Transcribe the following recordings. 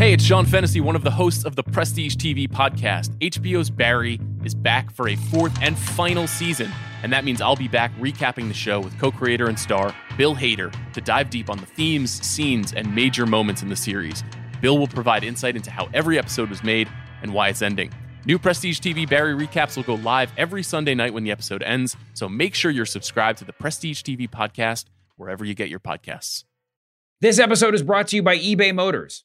Hey, it's Sean Fennessy, one of the hosts of the Prestige TV podcast. HBO's Barry is back for a fourth and final season, and that means I'll be back recapping the show with co creator and star Bill Hader to dive deep on the themes, scenes, and major moments in the series. Bill will provide insight into how every episode was made and why it's ending. New Prestige TV Barry recaps will go live every Sunday night when the episode ends, so make sure you're subscribed to the Prestige TV podcast wherever you get your podcasts. This episode is brought to you by eBay Motors.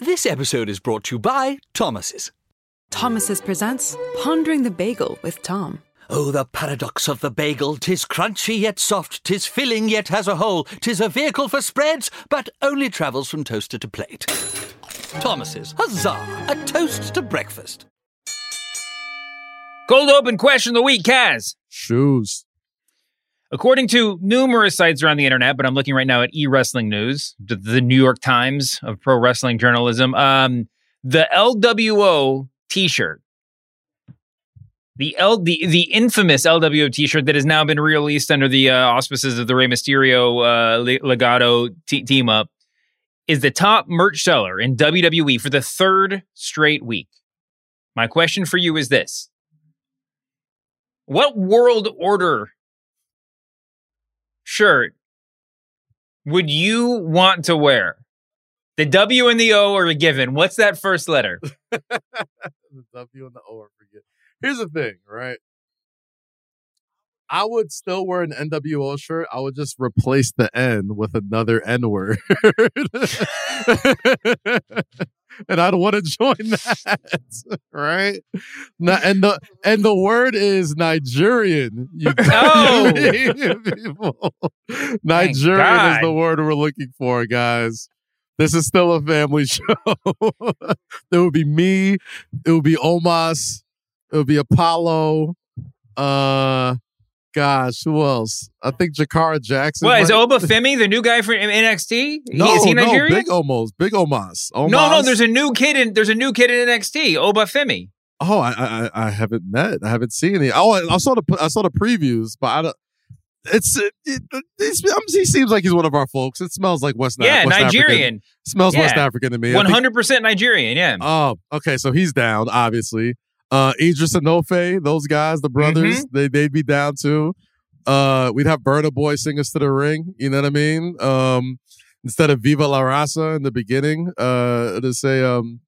This episode is brought to you by Thomas's. Thomas's presents Pondering the Bagel with Tom. Oh, the paradox of the bagel! Tis crunchy yet soft, tis filling yet has a hole, tis a vehicle for spreads, but only travels from toaster to plate. Thomas's, huzzah! A toast to breakfast. Cold open question of the week, Kaz. Shoes. According to numerous sites around the internet, but I'm looking right now at e-wrestling news, the, New York Times of pro wrestling journalism. Um, the LWO T-shirt, the L, the the infamous LWO T-shirt that has now been released under the uh, auspices of the Rey Mysterio uh, Legado t- team up, is the top merch seller in WWE for the third straight week. My question for you is this: What world order shirt would you want to wear? The W and the O are a given. What's that first letter? the W and the O are forget. Here's the thing, right? I would still wear an NWO shirt. I would just replace the N with another N word. and I don't want to join that, right? and the and the word is Nigerian. You oh. people. Nigerian is the word we're looking for, guys. This is still a family show. there would be me. It would be Omos. It would be Apollo. Uh, gosh, who else? I think Jakara Jackson. What is Oba Femi, the new guy from NXT? No, is he Nigerian? No, big Omos, big Omos. Omos. No, no, there's a new kid in there's a new kid in NXT, Oba Femi. Oh, I, I I haven't met. I haven't seen it. Oh, I, I saw the I saw the previews, but I don't. It's it, it, he seems like he's one of our folks. It smells like West. Yeah, West Nigerian. African. Smells yeah. West African to me. One hundred percent Nigerian. Yeah. Oh, okay. So he's down, obviously. Uh, Edris Enofe, those guys, the brothers, mm-hmm. they they'd be down too. Uh, we'd have Burna Boy sing us to the ring. You know what I mean? Um, instead of Viva La Raza in the beginning, uh, to say um,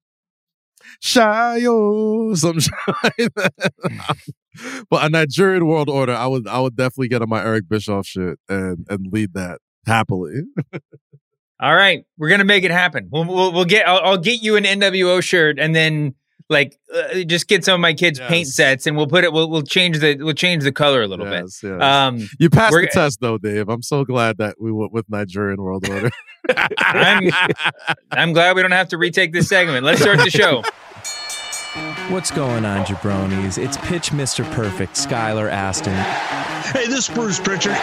Shayo, some but a Nigerian world order, I would I would definitely get on my Eric Bischoff shit and and lead that happily. All right, we're gonna make it happen. We'll we'll, we'll get. I'll, I'll, get you an NWO shirt, and then like uh, just get some of my kids' yes. paint sets, and we'll put it. We'll we'll change the we'll change the color a little yes, bit. Yes. Um, you passed the test though, Dave. I'm so glad that we went with Nigerian world order. I'm I'm glad we don't have to retake this segment. Let's start the show. What's going on, jabronis? It's Pitch Mr. Perfect, Skylar Astin. Hey, this is Bruce Pritchard.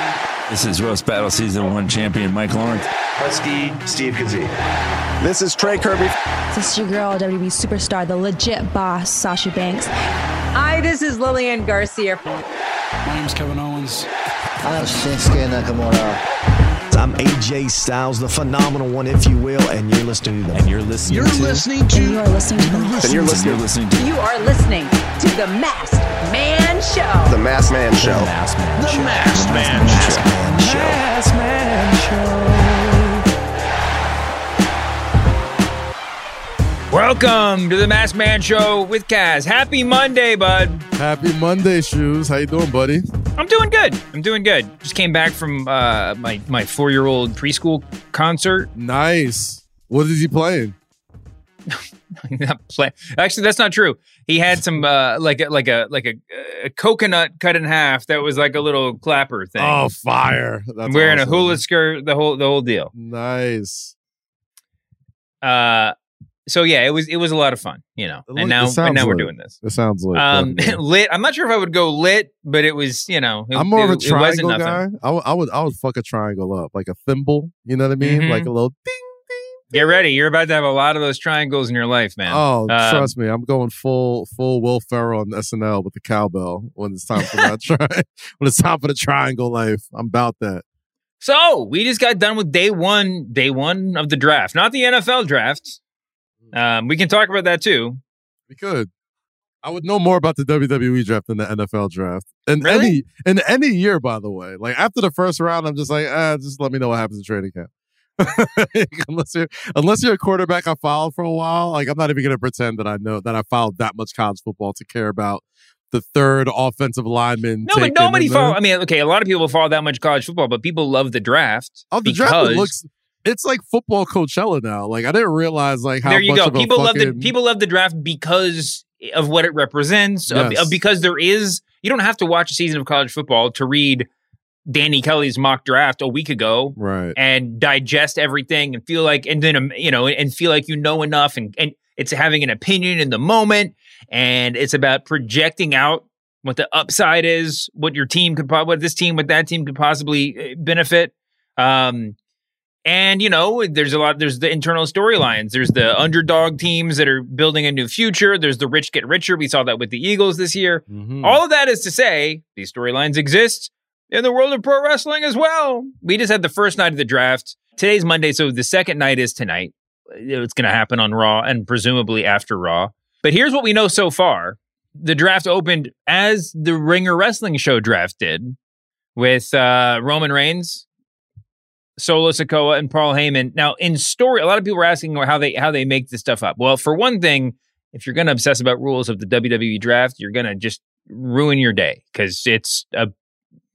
This is Roast Battle Season 1 champion Mike Lawrence. Husky Steve Kazee. This is Trey Kerby. This is your girl, WWE superstar, the legit boss, Sasha Banks. Hi, this is Lillian Garcia. My name's Kevin Owens. I'm Shinsuke Nakamura. I'm AJ Styles, the phenomenal one, if you will, and you're listening to them. And you're listening you're to. Listening to. And you are listening to. And you're listening. You're listening to. You are listening to the Masked Man Show. The Masked Man Show. The Masked Man the Show. Masked Man, Man Show. Masked Man Show. Welcome to the Masked Man Show with Kaz. Happy Monday, bud. Happy Monday, shoes. How you doing, buddy? I'm doing good. I'm doing good. Just came back from uh, my my four year old preschool concert. Nice. What is he playing? not play. Actually, that's not true. He had some uh, like a, like a like a, a, coconut cut in half that was like a little clapper thing. Oh, fire! That's Wearing awesome. a hula skirt, the whole the whole deal. Nice. Uh, so yeah, it was it was a lot of fun, you know. And now and now we're doing this. It sounds like um, lit. I'm not sure if I would go lit, but it was you know. It, I'm more it, of a triangle guy. I would, I would fuck a triangle up like a thimble. You know what I mean? Mm-hmm. Like a little ding. Ding. Get ready. You're about to have a lot of those triangles in your life, man. Oh, um, trust me, I'm going full full Will Ferrell on SNL with the cowbell when it's time for that tri- when it's time for the triangle life. I'm about that. So we just got done with day one, day one of the draft, not the NFL draft. Um, we can talk about that too. We could. I would know more about the WWE draft than the NFL draft. And really? any in any year, by the way. Like after the first round, I'm just like, ah, just let me know what happens in training camp. unless you're unless you're a quarterback I followed for a while, like I'm not even gonna pretend that I know that I followed that much college football to care about the third offensive lineman. No, but nobody follow. I mean, okay, a lot of people follow that much college football, but people love the draft. Oh, the because, draft looks. It's like football Coachella now. Like I didn't realize like how there you go. People love the people love the draft because of what it represents. Yes. Of, of, because there is, you don't have to watch a season of college football to read Danny Kelly's mock draft a week ago, right? And digest everything and feel like, and then um, you know, and feel like you know enough, and and it's having an opinion in the moment, and it's about projecting out what the upside is, what your team could, what this team, what that team could possibly uh, benefit. Um, and you know, there's a lot. There's the internal storylines. There's the underdog teams that are building a new future. There's the rich get richer. We saw that with the Eagles this year. Mm-hmm. All of that is to say, these storylines exist in the world of pro wrestling as well. We just had the first night of the draft. Today's Monday, so the second night is tonight. It's going to happen on Raw and presumably after Raw. But here's what we know so far. The draft opened as the Ringer Wrestling Show draft did with uh, Roman Reigns, Solo Sikoa, and Paul Heyman. Now, in story, a lot of people are asking how they how they make this stuff up. Well, for one thing, if you're going to obsess about rules of the WWE draft, you're going to just ruin your day because it's a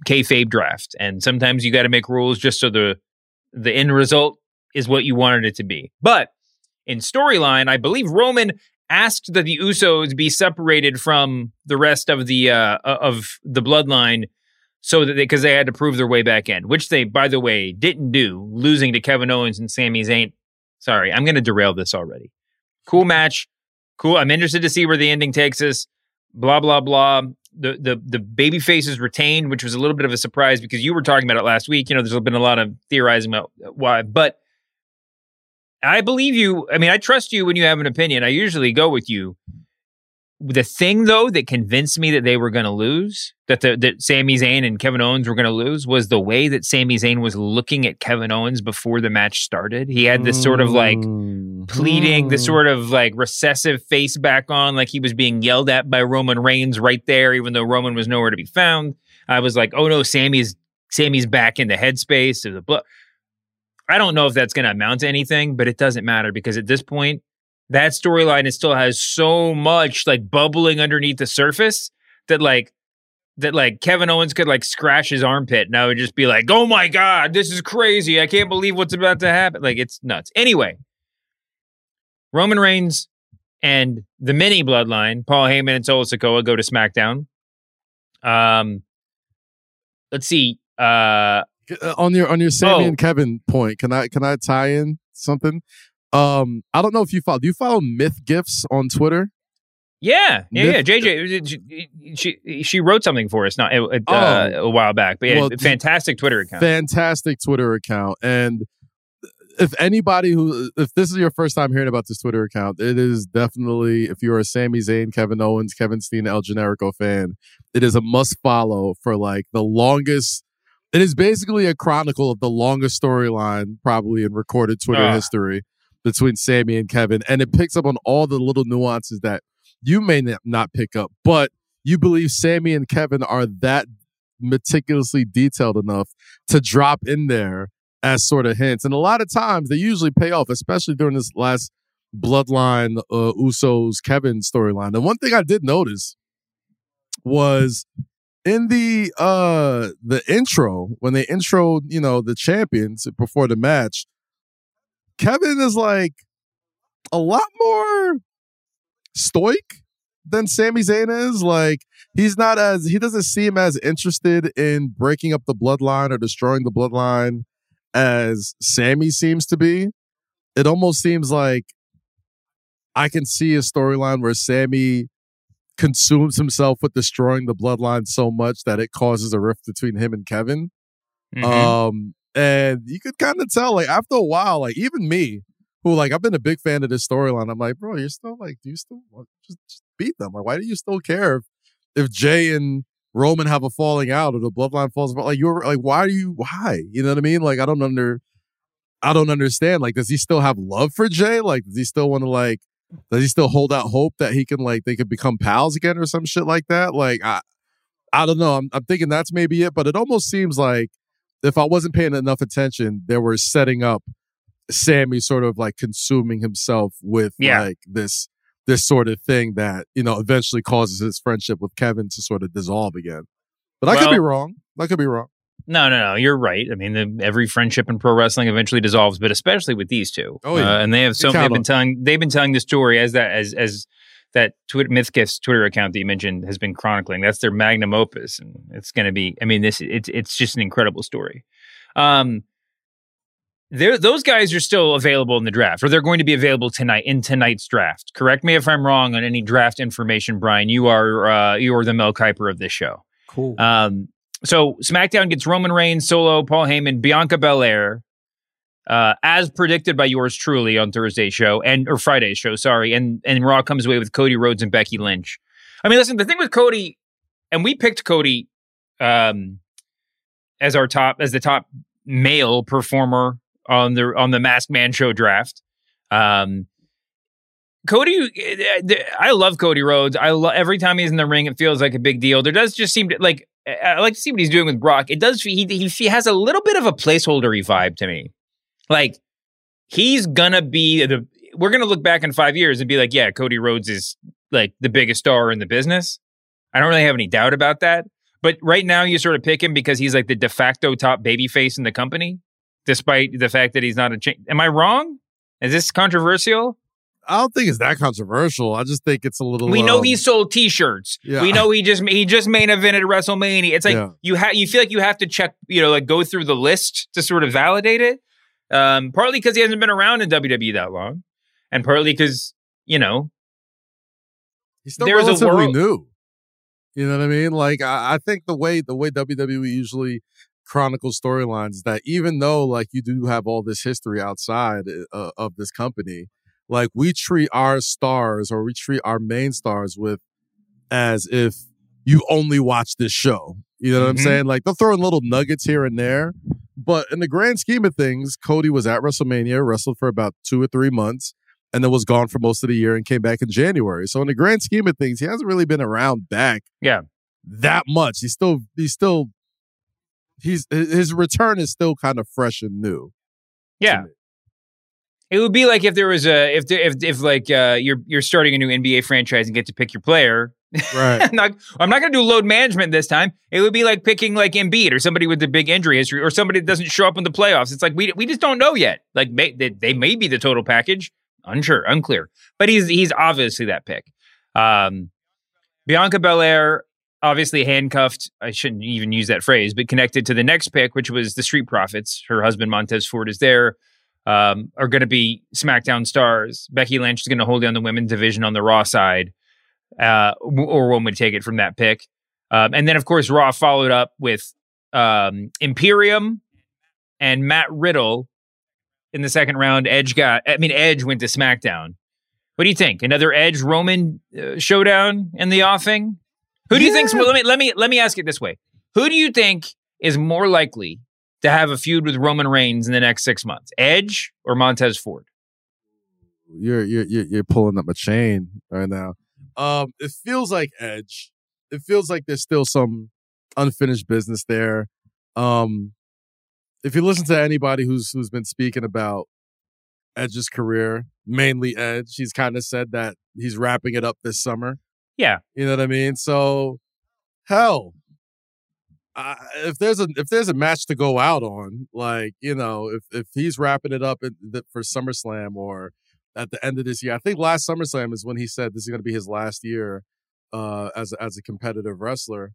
kayfabe draft, and sometimes you got to make rules just so the the end result is what you wanted it to be. But in storyline, I believe Roman asked that the Usos be separated from the rest of the uh, of the bloodline, so that because they, they, had to prove their way back in, which they, by the way, didn't do, losing to Kevin Owens and Sami Zayn. Sorry, I'm going to derail this already. Cool match, cool. I'm interested to see where the ending takes us. Blah blah blah the the the baby face is retained, which was a little bit of a surprise because you were talking about it last week. You know, there's been a lot of theorizing about why, but I believe you. I mean, I trust you when you have an opinion. I usually go with you. The thing though that convinced me that they were going to lose, that the, that Sami Zayn and Kevin Owens were going to lose, was the way that Sami Zayn was looking at Kevin Owens before the match started. He had this sort of like Mm-hmm. pleading, this sort of like recessive face back on, like he was being yelled at by Roman Reigns right there, even though Roman was nowhere to be found. I was like, oh no, Sammy's Sammy's back in the headspace of the blood. I don't know if that's going to amount to anything, but it doesn't matter because at this point, that storyline it still has so much like bubbling underneath the surface that like that like Kevin Owens could like scratch his armpit and I would just be like, "Oh my god, this is crazy. I can't believe what's about to happen." Like it's nuts. Anyway, Roman Reigns and the mini bloodline, Paul Heyman and Solo Sikoa go to SmackDown. Um let's see. Uh on your on your Sami Oh. and Kevin point, can I can I tie in something? Um, I don't know if you follow. Do you follow Myth Gifts on Twitter? Yeah, yeah, yeah. JJ, she, she she wrote something for us not uh, Oh. a while back, but yeah, Well, fantastic Twitter account. Fantastic Twitter account. And if anybody who, if this is your first time hearing about this Twitter account, it is definitely, if you're a Sami Zayn, Kevin Owens, Kevin Steen, El Generico fan, it is a must follow for like the longest. It is basically a chronicle of the longest storyline probably in recorded Twitter Ah. history between Sammy and Kevin. And it picks up on all the little nuances that you may not- pick up, but you believe Sammy and Kevin are that meticulously detailed enough to drop in there as sort of hints. And a lot of times they usually pay off, especially during this last bloodline uh, Usos Kevin storyline. And one thing I did notice was in the uh the intro when they intro you know the champions before the match kevin is like a lot more stoic than Sami Zayn is. Like he's not as he doesn't seem as interested in breaking up the bloodline or destroying the bloodline as Sammy seems to be. It almost seems like I can see a storyline where Sammy consumes himself with destroying the bloodline so much that it causes a rift between him and Kevin. Mhm. Um, and you could kind of tell, like, after a while, like, even me, who, like, I've been a big fan of this storyline, I'm like, bro, you're still, like, do you still just, just beat them? Like, why do you still care if, if Jay and Roman have a falling out or the bloodline falls apart? Like, you're, like, why are you, why? You know what I mean? Like, I don't under, I don't understand. Like, does he still have love for Jay? Like, does he still want to, like, does he still hold out hope that he can, like, they could become pals again or some shit like that? Like, I, I don't know. I'm, I'm thinking that's maybe it, but it almost seems like if I wasn't paying enough attention, they were setting up Sammy sort of like consuming himself with Yeah. like this this sort of thing that you know eventually causes his friendship with Kevin to sort of dissolve again. But I could be wrong. I could be wrong. No, no, no. You're right. I mean, the, every friendship in pro wrestling eventually dissolves, but especially with these two. Oh, yeah. Uh, and they have so they've been telling they've been telling the story as that as as that Twitter Mythgifts Twitter account that you mentioned has been chronicling. That's their magnum opus, and it's going to be. I mean, this it's it's just an incredible story. Um, there those guys are still available in the draft, or they're going to be available tonight in tonight's draft. Correct me if I'm wrong on any draft information, Brian. You are uh, you are the Mel Kiper of this show. Cool. Um, so SmackDown gets Roman Reigns, Solo, Paul Heyman, Bianca Belair, uh, as predicted by yours truly on Thursday's show and or Friday's show. Sorry, and and Raw comes away with Cody Rhodes and Becky Lynch. I mean, listen, the thing with Cody, and we picked Cody um, as our top as the top male performer on the on the Masked Man show draft. Um, Cody, I love Cody Rhodes. I love every time he's in the ring, it feels like a big deal. There does just seem to like I like to see what he's doing with Brock. It does. He he, he has a little bit of a placeholdery vibe to me. Like he's gonna be the. We're gonna look back in five years and be like, yeah, Cody Rhodes is like the biggest star in the business. I don't really have any doubt about that. But right now, you sort of pick him because he's like the de facto top babyface in the company, despite the fact that he's not a. Cha- Am I wrong? Is this controversial? I don't think it's that controversial. I just think it's a little. We know um, he sold T-shirts. yeah. We know he just he just main evented WrestleMania. It's like Yeah. you have you feel like you have to check you know like go through the list to sort of validate it. Um, partly because he hasn't been around in WWE that long, and partly because you know He's still there's a relatively world- new. You know what I mean? Like I, I think the way the way WWE usually chronicles storylines is that even though like you do have all this history outside uh, of this company, like we treat our stars or we treat our main stars with as if you only watch this show. You know what I'm Mhm. saying? Like they'll throw in little nuggets here and there, but in the grand scheme of things, Cody was at WrestleMania, wrestled for about two or three months, and then was gone for most of the year and came back in January. So in the grand scheme of things, he hasn't really been around back yeah that much. He's still he's still he's his return is still kind of fresh and new. yeah. It would be like if there was a if there, if if like uh, you're you're starting a new NBA franchise and get to pick your player. Right. I'm not, not going to do load management this time. It would be like picking like Embiid or somebody with a big injury history or somebody that doesn't show up in the playoffs. It's like we we just don't know yet. Like may, they, they may be the total package, unsure, unclear. But he's he's obviously that pick. Um, Bianca Belair obviously handcuffed. I shouldn't even use that phrase, but connected to the next pick, which was the Street Profits. Her husband Montez Ford is there. Um, are going to be SmackDown stars. Becky Lynch is going to hold down the women's division on the Raw side uh, or one would take it from that pick. Um, and then, of course, Raw followed up with um, Imperium and Matt Riddle in the second round. Edge got, I mean, Edge went to SmackDown. What do you think? Another Edge Roman uh, showdown in the offing? Who do you think? Well, let me let me let me ask it this way: Who do you think is more likely to have a feud with Roman Reigns in the next six months, Edge or Montez Ford? You're you're you're, you're pulling up a chain right now. Um, it feels like Edge. It feels like there's still some unfinished business there. Um, if you listen to anybody who's who's been speaking about Edge's career, mainly Edge, he's kind of said that he's wrapping it up this summer. Yeah, You know what I mean? So, hell, I if there's a if there's a match to go out on, like you know, if if he's wrapping it up in the, for SummerSlam or at the end of this year, I think last SummerSlam is when he said this is going to be his last year uh, as a, as a competitive wrestler.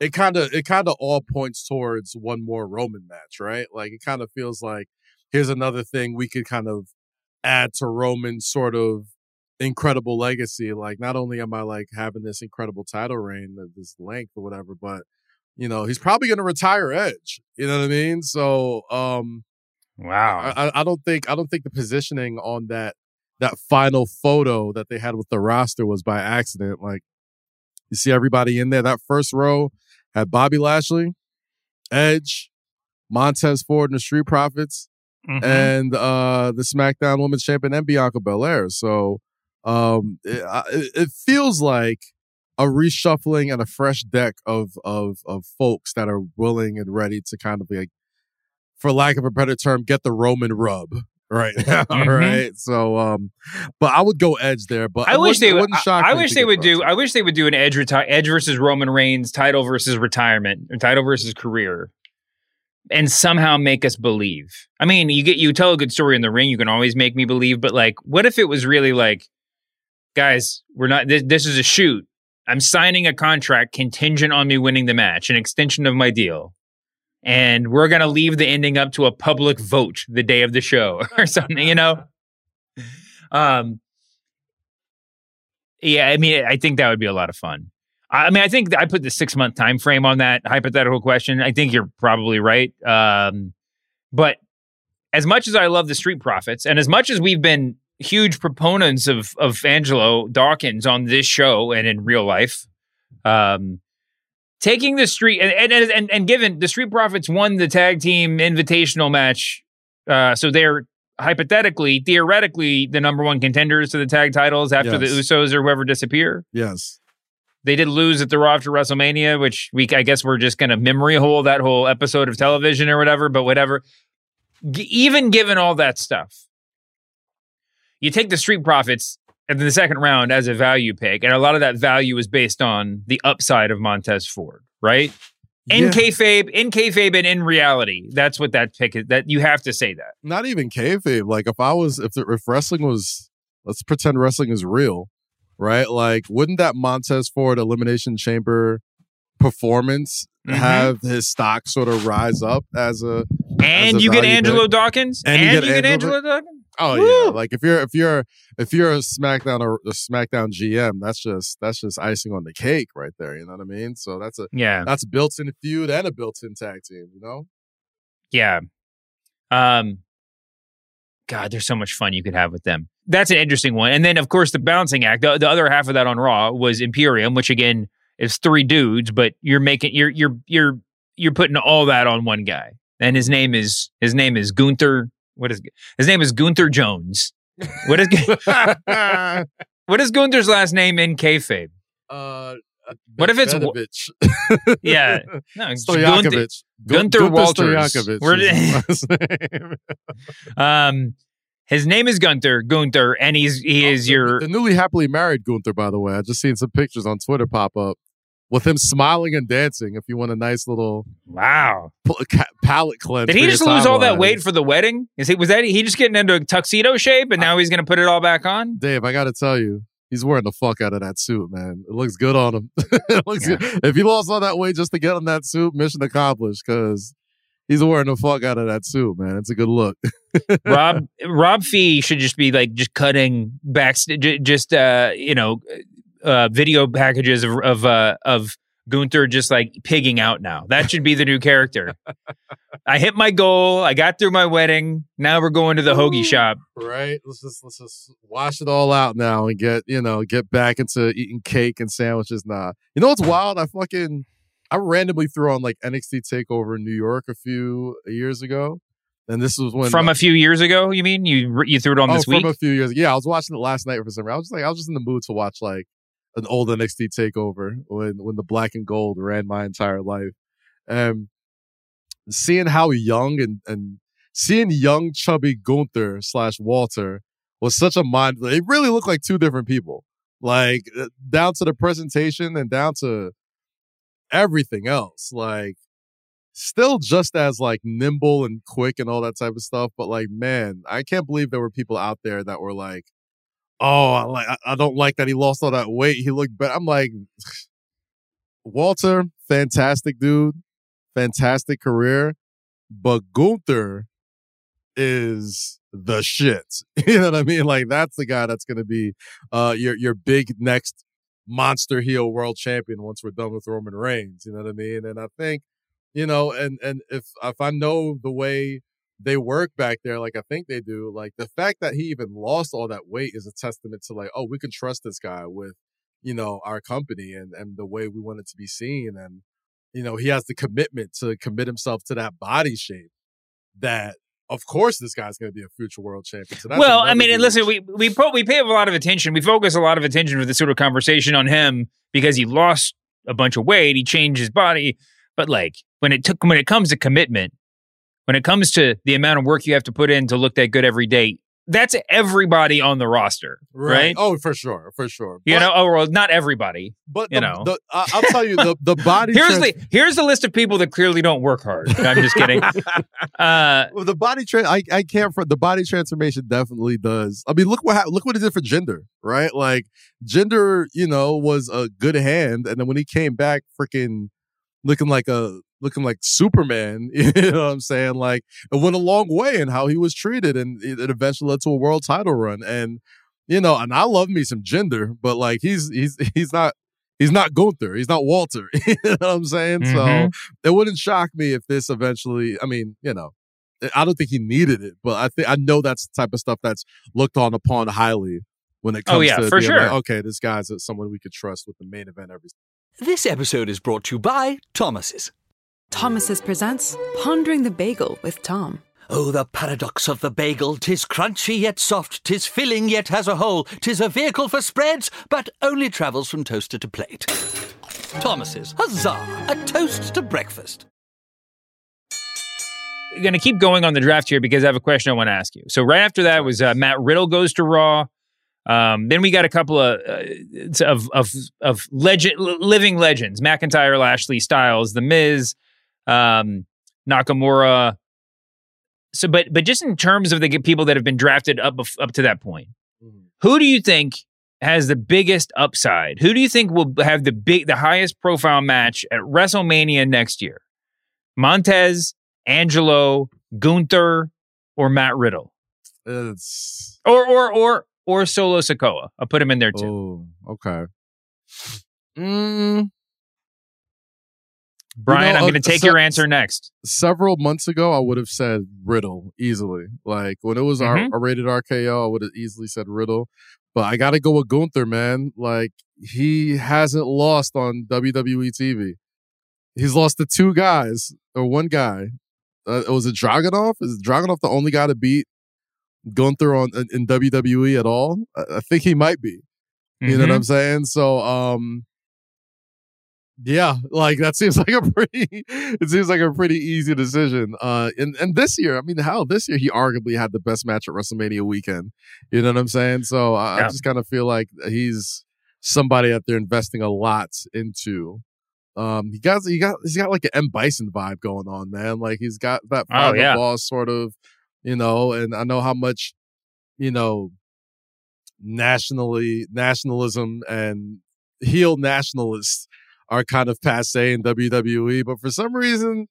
It kind of it kind of all points towards one more Roman match, right? Like it kind of feels like here's another thing we could kind of add to Roman's sort of incredible legacy. Like, not only am I like having this incredible title reign, this length or whatever, but you know, he's probably going to retire Edge. You know what I mean? So, um, wow. I, I don't think I don't think the positioning on that that final photo that they had with the roster was by accident. Like, you see everybody in there. That first row had Bobby Lashley, Edge, Montez Ford, and the Street Profits, mm-hmm. and uh the SmackDown Women's Champion and Bianca Belair. So um it, it feels like a reshuffling and a fresh deck of of of folks that are willing and ready to kind of like for lack of a better term get the roman rub right now mm-hmm. right so um but i would go edge there but i wish they would I, I wish they would do i wish they would do an edge retire edge versus roman reigns title versus retirement title versus career and somehow make us believe i mean you get you tell a good story in the ring you can always make me believe but like what if it was really like guys, we're not, this, this is a shoot. I'm signing a contract contingent on me winning the match, an extension of my deal. And we're going to leave the ending up to a public vote the day of the show or something, you know? Um, yeah, I mean, I think that would be a lot of fun. I mean, I think I put the six month time frame on that hypothetical question. I think you're probably right. Um, but as much as I love the Street Profits, and as much as we've been huge proponents of of Angelo Dawkins on this show and in real life. Um, taking the street and, and and and given the Street Profits won the tag team invitational match, uh, so they're hypothetically, theoretically, the number one contenders to the tag titles after yes. the Usos or whoever disappear. Yes. They did lose at the Raw after WrestleMania, which we I guess we're just going to memory hole that whole episode of television or whatever. But whatever. G- even given all that stuff, you take the Street Profits in the second round as a value pick, and a lot of that value is based on the upside of Montez Ford, right? In yeah. kayfabe, in kayfabe, and in reality, that's what that pick is. That you have to say that. Not even kayfabe. Like if I was, if the, if wrestling was, let's pretend wrestling is real, right? Like wouldn't that Montez Ford Elimination Chamber performance mm-hmm. have his stock sort of rise up as a and as a you get Angelo pick? Dawkins and, and you, get, you Angelo, Angelo Dawkins. Oh Woo! yeah, like if you're if you're if you're a SmackDown or a SmackDown GM, that's just that's just icing on the cake right there. You know what I mean? So that's a yeah, that's a built-in feud and a built-in tag team. You know? Yeah. Um. God, there's so much fun you could have with them. That's an interesting one. And then of course the bouncing act. The, the other half of that on Raw was Imperium, which again is three dudes, but you're making you're you're you're you're putting all that on one guy. And his name is his name is Gunther what is his name is Gunther Jones. What is what is Gunther's last name in kayfabe? Uh, what if it's yeah? No, Gunther, Gunther, Walters. um, his name is Gunther. Gunther, and he's he oh, is the, your the newly happily married Gunther. By the way, I just seen some pictures on Twitter pop up with him smiling and dancing. If you want a nice little wow palate cleanse, did he just lose all that weight for the wedding? Is he was that he just getting into a tuxedo shape and now he's going to put it all back on? Dave, I got to tell you, he's wearing the fuck out of that suit, man. It looks good on him. looks yeah. good. If he lost all that weight just to get on that suit, mission accomplished. Because he's wearing the fuck out of that suit, man. It's a good look. Rob Rob Fee should just be like just cutting back, just uh, you know, uh, video packages of of uh, of Gunther just like pigging out now. That should be the new character. I hit my goal. I got through my wedding. Now we're going to the hoagie shop. Right. Let's just let's just wash it all out now and get you know get back into eating cake and sandwiches. Nah. You know what's wild? I fucking I randomly threw on like NXT Takeover in New York a few years ago. And this was when from a few years ago. You mean you you threw it on oh, this week? From a few years. Yeah, I was watching it last night for some reason. I was like, I was just in the mood to watch like an old NXT takeover when when the black and gold ran my entire life. And seeing how young and and seeing young chubby Gunther slash Walter was such a mind. It really looked like two different people. Like uh, down to the presentation and down to everything else. Like still just as like nimble and quick and all that type of stuff. But like, man, I can't believe there were people out there that were like, oh, I like I don't like that he lost all that weight. He looked better. I'm like, Walter, fantastic dude, fantastic career, but Gunther is the shit. You know what I mean? Like that's the guy that's going to be uh, your your big next monster heel world champion once we're done with Roman Reigns. You know what I mean? And I think, you know, and and if if I know the way they work back there, like I think they do, like the fact that he even lost all that weight is a testament to like, oh, we can trust this guy with, you know, our company and and the way we want it to be seen. And, you know, he has the commitment to commit himself to that body shape that of course this guy's going to be a future world champion. So well, I mean, and listen, we we pro- we pay a lot of attention. We focus a lot of attention for this sort of conversation on him because he lost a bunch of weight. He changed his body, but like when it took when it comes to commitment, when it comes to the amount of work you have to put in to look that good every day, that's everybody on the roster, right? right? Oh, for sure, for sure. You but, know, oh well, not everybody, but you the, know, the, uh, I'll tell you the the body. here's trans- the here's the list of people that clearly don't work hard. I'm just kidding. uh, well, the body tra- I I can't. For, the body transformation definitely does. I mean, look what ha- look what it did for Jinder, right? Like Jinder, you know, was a good hand, and then when he came back, freaking looking like a looking like Superman. You know what I'm saying? Like it went a long way in how he was treated, and it, it eventually led to a world title run. And you know, and I love me some Jinder, but like he's he's he's not he's not Gunther, he's not Walter. you know what I'm saying? Mm-hmm. So it wouldn't shock me if this eventually. I mean, you know. I don't think he needed it, but I think I know that's the type of stuff that's looked on upon highly when it oh, comes oh, yeah, to for sure. Like, okay, this guy's someone we could trust with the main event every. This episode is brought to you by Thomas's. Thomas's presents Pondering the Bagel with Tom. Oh, the paradox of the bagel! Tis crunchy yet soft, tis filling yet has a hole, tis a vehicle for spreads, but only travels from toaster to plate. Thomas's, huzzah! A toast to breakfast. I'm going to keep going on the draft here because I have a question I want to ask you. So right after that was uh, Matt Riddle goes to Raw. Um, then we got a couple of uh, of of of legend living legends: McIntyre, Lashley, Styles, The Miz um, Nakamura. So, but but just in terms of the people that have been drafted up up to that point, mm-hmm. who do you think has the biggest upside? Who do you think will have the big the highest profile match at WrestleMania next year? Montez, Angelo, Gunther, or Matt Riddle? It's... Or or or or Solo Sikoa. I'll put him in there too. Oh, okay. Mm, Brian, you know, I'm going to uh, take se- your answer next. Several months ago, I would have said Riddle easily. Like when it was mm-hmm. our, a rated RKO, I would have easily said Riddle. But I got to go with Gunther, man. Like he hasn't lost on WWE TV. He's lost to two guys or one guy. Uh, was it Dragunov? Is Dragunov the only guy to beat Gunther on in, in WWE at all? I, I, think he might be. You mm-hmm. know what mm-hmm. I'm saying? So, um, yeah, like that seems like a pretty it seems like a pretty easy decision. Uh and, and this year, I mean, hell, this year he arguably had the best match at WrestleMania weekend. You know what I'm saying? So uh, yeah. I just kind of feel like he's somebody out there investing a lot into. Um he got he got he's got like an M Bison vibe going on, man. Like he's got that oh, yeah. boss sort of, you know, and I know how much, you know, nationally nationalism and heel nationalists are kind of passe in WWE, but for some reason,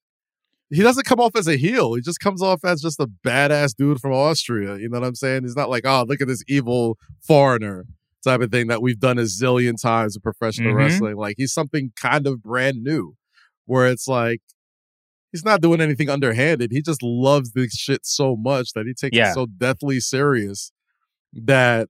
he doesn't come off as a heel. He just comes off as just a badass dude from Austria. You know what I'm saying? He's not like, oh, look at this evil foreigner type of thing that we've done a zillion times in professional mm-hmm. wrestling. Like he's something kind of brand new where it's like he's not doing anything underhanded. He just loves this shit so much that he takes yeah. it so deathly serious that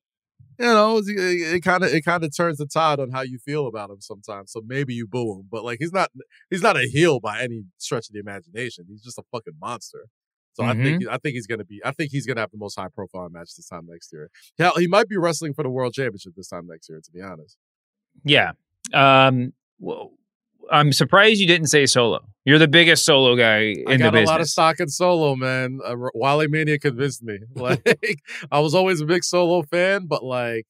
you know, it kind of it kind of turns the tide on how you feel about him sometimes. So maybe you boo him, but like he's not he's not a heel by any stretch of the imagination. He's just a fucking monster. So mm-hmm. I think I think he's gonna be I think he's gonna have the most high profile match this time next year. Hell, he might be wrestling for the world championship this time next year. To be honest. Yeah. Um. Well, I'm surprised you didn't say solo. You're the biggest solo guy in I got a lot of stock in solo, man. Uh, Wally Mania convinced me. Like I was always a big solo fan, but like,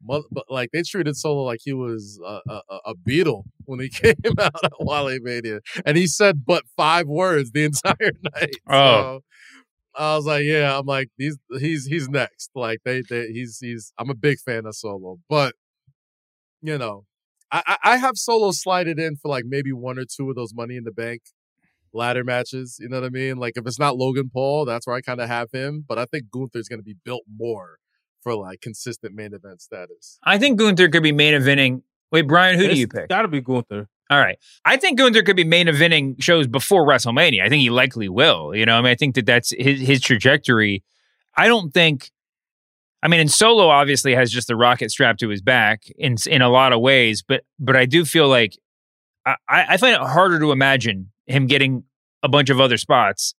but like they treated Solo like he was a, a, a Beatle when he came out at Wally Mania, and he said but five words the entire night. Oh. So I was like, yeah, I'm like he's he's he's next. Like they, they he's he's I'm a big fan of Solo, but you know I, I have Solo slided in for like maybe one or two of those Money in the Bank ladder matches. You know what I mean? Like if it's not Logan Paul, that's where I kind of have him. But I think Gunther's going to be built more for like consistent main event status. I think Gunther could be main eventing. Wait, Brian, who It's do you pick? Got to be Gunther. All right. I think Gunther could be main eventing shows before WrestleMania. I think he likely will. You know, I mean, I think that that's his, his trajectory. I don't think. I mean, and Solo obviously has just the rocket strapped to his back in in a lot of ways, but but I do feel like I, I find it harder to imagine him getting a bunch of other spots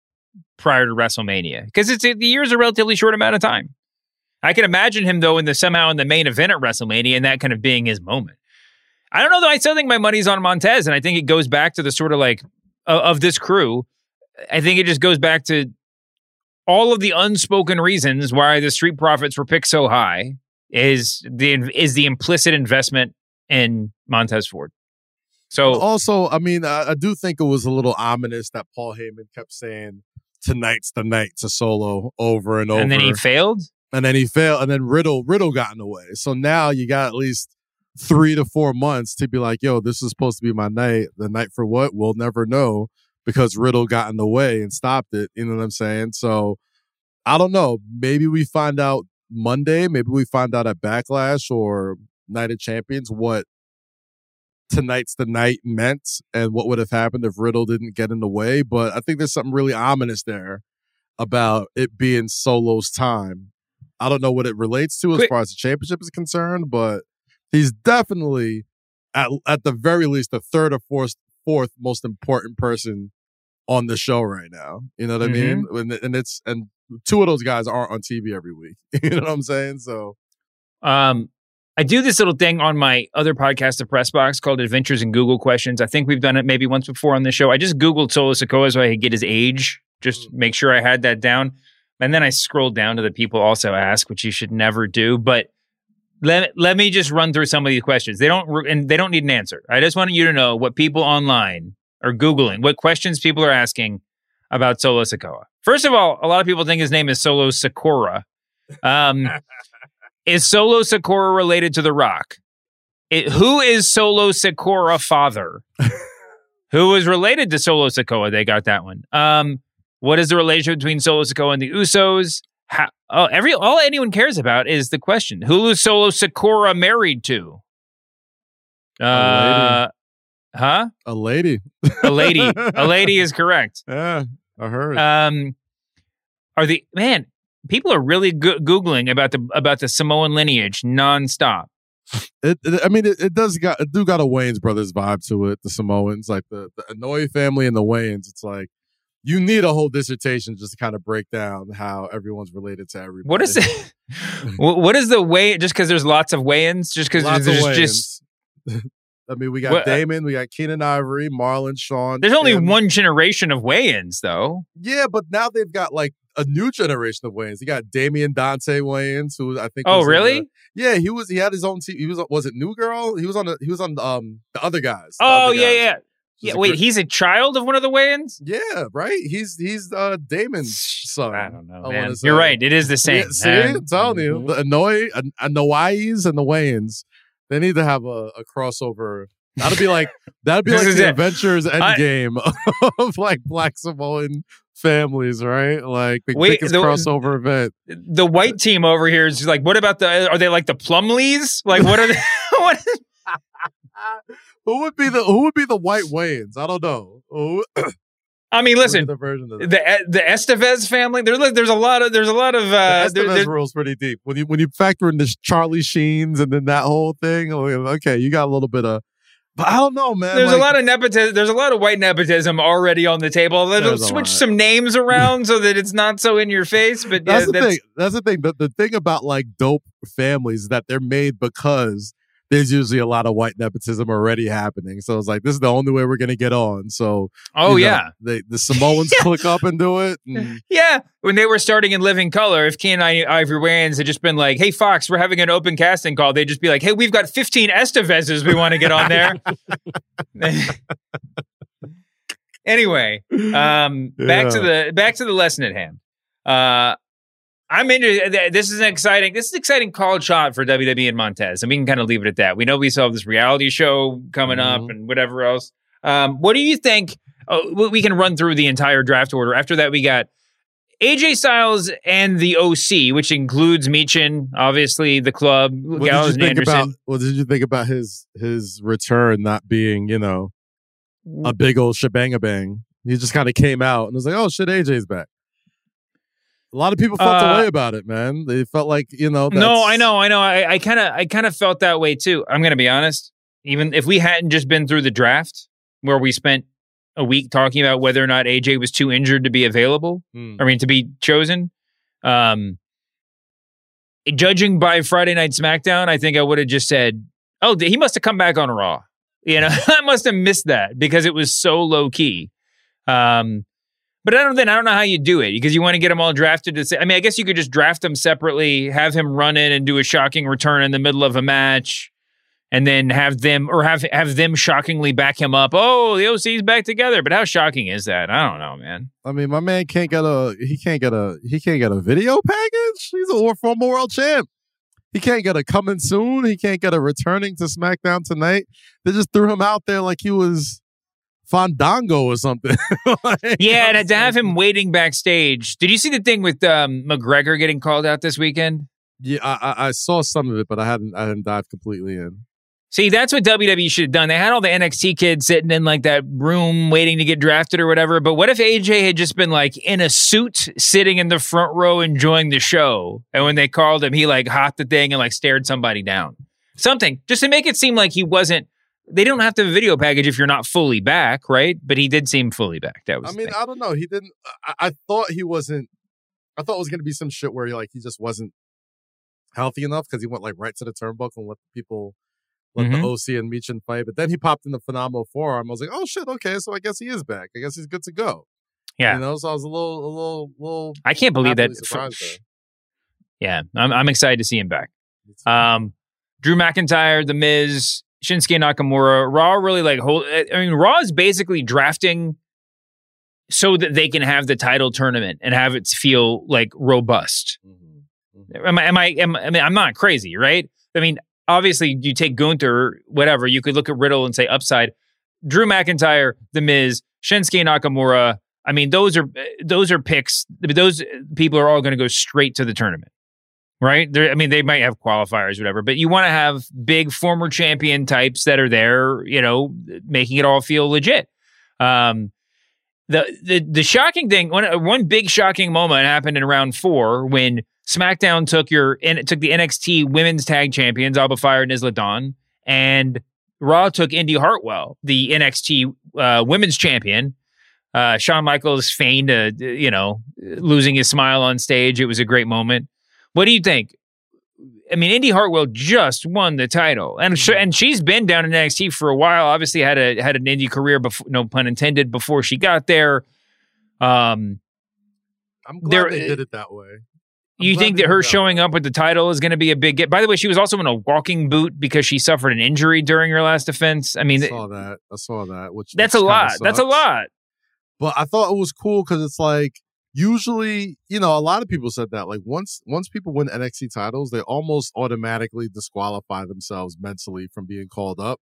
prior to WrestleMania because it's the year's a relatively short amount of time. I can imagine him though in the somehow in the main event at WrestleMania and that kind of being his moment. I don't know though. I still think my money's on Montez, and I think it goes back to the sort of like uh, of this crew. I think it just goes back to all of the unspoken reasons why the Street Profits were picked so high is the is the implicit investment in Montez Ford. So also, I mean, I, I do think it was a little ominous that Paul Heyman kept saying tonight's the night to Solo over and over, and then he failed, and then he failed, and then Riddle Riddle got in the way. So now you got at least three to four months to be like, yo, this is supposed to be my night. The night for what? We'll never know because Riddle got in the way and stopped it. You know what I'm saying? So I don't know. Maybe we find out Monday. Maybe we find out at Backlash or Night of Champions what tonight's the night meant and what would have happened if Riddle didn't get in the way. But I think there's something really ominous there about it being Solo's time. I don't know what it relates to as Quick. far as the championship is concerned, but he's definitely at at the very least the third or fourth fourth most important person on the show right now. You know what I mean? And, and it's and two of those guys aren't on TV every week. you know what I'm saying? So Um, I do this little thing on my other podcast, the Press Box, called Adventures in Google Questions. I think we've done it maybe once before on the show. I just Googled Solo Sokoa so I could get his age, just make sure I had that down. And then I scrolled down to the people also ask, which you should never do. But let, let me just run through some of these questions. They don't and they don't need an answer. I just want you to know what people online are googling, what questions people are asking about Solo Sokoa. First of all, a lot of people think his name is Solo Sakura. Um, is Solo Sakura related to The Rock? It, who is Solo Sakura father? who is related to Solo Sokoa? They got that one. Um, what is the relationship between Solo Sokoa and the Usos? How, oh, every all anyone cares about is the question: Who is Solo Sakura married to? Uh, huh? a lady. A lady. a lady is correct. Yeah, I heard. Um, are the man? People are really go- googling about the about the Samoan lineage nonstop. It, it, I mean, it, it does got it do got a Wayans brothers vibe to it. The Samoans, like the the Anoa'i family and the Wayans. It's like you need a whole dissertation just to kind of break down how everyone's related to everybody. What is it? What is the way? Just because there's lots of Wayans, just because there's just I mean, we got What- uh, Damon, we got Keenen Ivory, Marlon, Sean. there's only Kim. one generation of Wayans, though. Yeah, but now they've got like a new generation of Wayans. You got Damian Dante Wayans, who I think. Oh, really? the- yeah, he was. He had his own team. He was. Was it New Girl? He was on. The, he was on um the other guys. Oh other yeah, guys. yeah, yeah. Wait, he's a child of one of the Wayans. Yeah, right. He's he's uh Damon's son. I don't know. You're right. It is the same. Yeah, see. I'm telling you, mm-hmm. the Annoy, An- Anoa'is and the Wayans, they need to have a, a crossover. That'd be like that'd be like the it. Avengers I- of like Black Samoan families, right? Like the Wait, biggest the- crossover event. The white team over here is like, what about the? Are they like the Plumleys? Like, what are they? Who would be the Who would be the white Wayans? I don't know. Who- I mean, listen, the version of that? the the Estevez family. There's there's a lot of there's a lot of uh, the Estevez there- rules pretty deep. When you when you factor in this Charlie Sheens and then that whole thing, oh, okay, you got a little bit of. But I don't know, man. There's like- a lot of nepotism. There's a lot of white nepotism already on the table. They'll switch some names around so that it's not so in your face. But yeah, That's the thing. That's the thing. The, the thing about like dope families is that they're made because there's usually a lot of white nepotism already happening. So it's like this is the only way we're gonna get on. So Oh, you know, yeah. they, the Samoans click up and do it. and- Yeah, when they were starting in Living Color, if Ken I- Ivory Wayans had just been like, "Hey Fox, we're having an open casting call," they'd just be like, "Hey, we've got 15 Estevezes we want to get on there." anyway, um, back to the back to the lesson at hand. Uh, I'm into this. Is an exciting. This is an exciting call shot for WWE and Montez, and we can kind of leave it at that. We know we still have this reality show coming up and whatever else. Um, what do you think? oh, we can run through the entire draft order. After that, we got AJ Styles and the OC, which includes Michin, obviously the club, What Gallows did you think Anderson. about? What did you think about his his return not being, you know, a big old shebang bang? He just kind of came out and was like, "Oh shit, AJ's back." A lot of people felt Uh, the way about it, man. They felt like you know. no, I know, I know. I kind of, I kind of felt that way too. I'm gonna be honest. Even if we hadn't just been through the draft, where we spent a week talking about whether or not AJ was too injured to be available, Hmm. I mean to be chosen. Um, judging by Friday Night SmackDown, I think I would have just said, "Oh, he must have come back on Raw." You know, I must have missed that because it was so low key. Um, but I don't then I don't know how you do it because you want to get them all drafted. To say, I mean, I guess you could just draft them separately, have him run in and do a shocking return in the middle of a match, and then have them or have have them shockingly back him up. Oh, the OC's back together. But how shocking is that? I don't know, man. I mean, my man can't get a he can't get a he can't get a video package. He's a former world champ. He can't get a coming soon. He can't get a returning to SmackDown tonight. They just threw him out there like he was Fandango or something. Like, Yeah, and to have him waiting backstage. Did you see the thing with um, McGregor getting called out this weekend? yeah, I, I, I saw some of it, but I hadn't I hadn't dived completely in. See, that's what WWE should have done. They had all the NXT kids sitting in like that room waiting to get drafted or whatever. But what if AJ had just been like in a suit sitting in the front row enjoying the show? And when they called him, he like hopped the thing and like stared somebody down. Something just to make it seem like he wasn't. They don't have to have a video package if you're not fully back, right? But he did seem fully back. That was. I mean. I don't know. He didn't. I, I thought he wasn't. I thought it was gonna be some shit where he like he just wasn't healthy enough because he went like right to the turnbuckle and let the people let Mhm. the OC and Meechin fight. But then he popped in the phenomenal forearm. I was like, oh shit, okay, so I guess he is back. I guess he's good to go. yeah. You know, so I was a little, a little, little. I can't believe that. there. Yeah, I'm I'm excited to see him back. Um, Drew McIntyre, The Miz, Shinsuke Nakamura, Raw really like hold. I mean, Raw is basically drafting so that they can have the title tournament and have it feel like robust. Mm-hmm. Mm-hmm. Am I? Am I? Am, I mean, I'm not crazy, right? I mean, obviously, you take Gunther, whatever. You could look at Riddle and say upside. Drew McIntyre, The Miz, Shinsuke Nakamura. I mean, those are eh, those are picks. Those people are all going to go straight to the tournament, right? They're, I mean, they might have qualifiers, whatever, but you want to have big former champion types that are there, you know, making it all feel legit. Um, the the the shocking thing, one one big shocking moment happened in round four when SmackDown took your and it took the NXT Women's Tag Champions Alba Fyre and Isla Dawn, and Raw took Indi Hartwell, the NXT uh, Women's Champion. Uh, Shawn Michaels feigned, a, you know, losing his smile on stage. It was a great moment. What do you think? I mean, Indi Hartwell just won the title, and sh- and she's been down in NXT for a while. Obviously, had a had an indie career before, no pun intended, before she got there. Um, I'm glad There- they did it that way. you think that her showing up with the title is going to be a big get? By the way, she was also in a walking boot because she suffered an injury during her last defense. I mean, I saw that. I saw that. Which that's a lot. That's a lot. But I thought it was cool because it's like usually, you know, a lot of people said that like once once people win NXT titles, they almost automatically disqualify themselves mentally from being called up.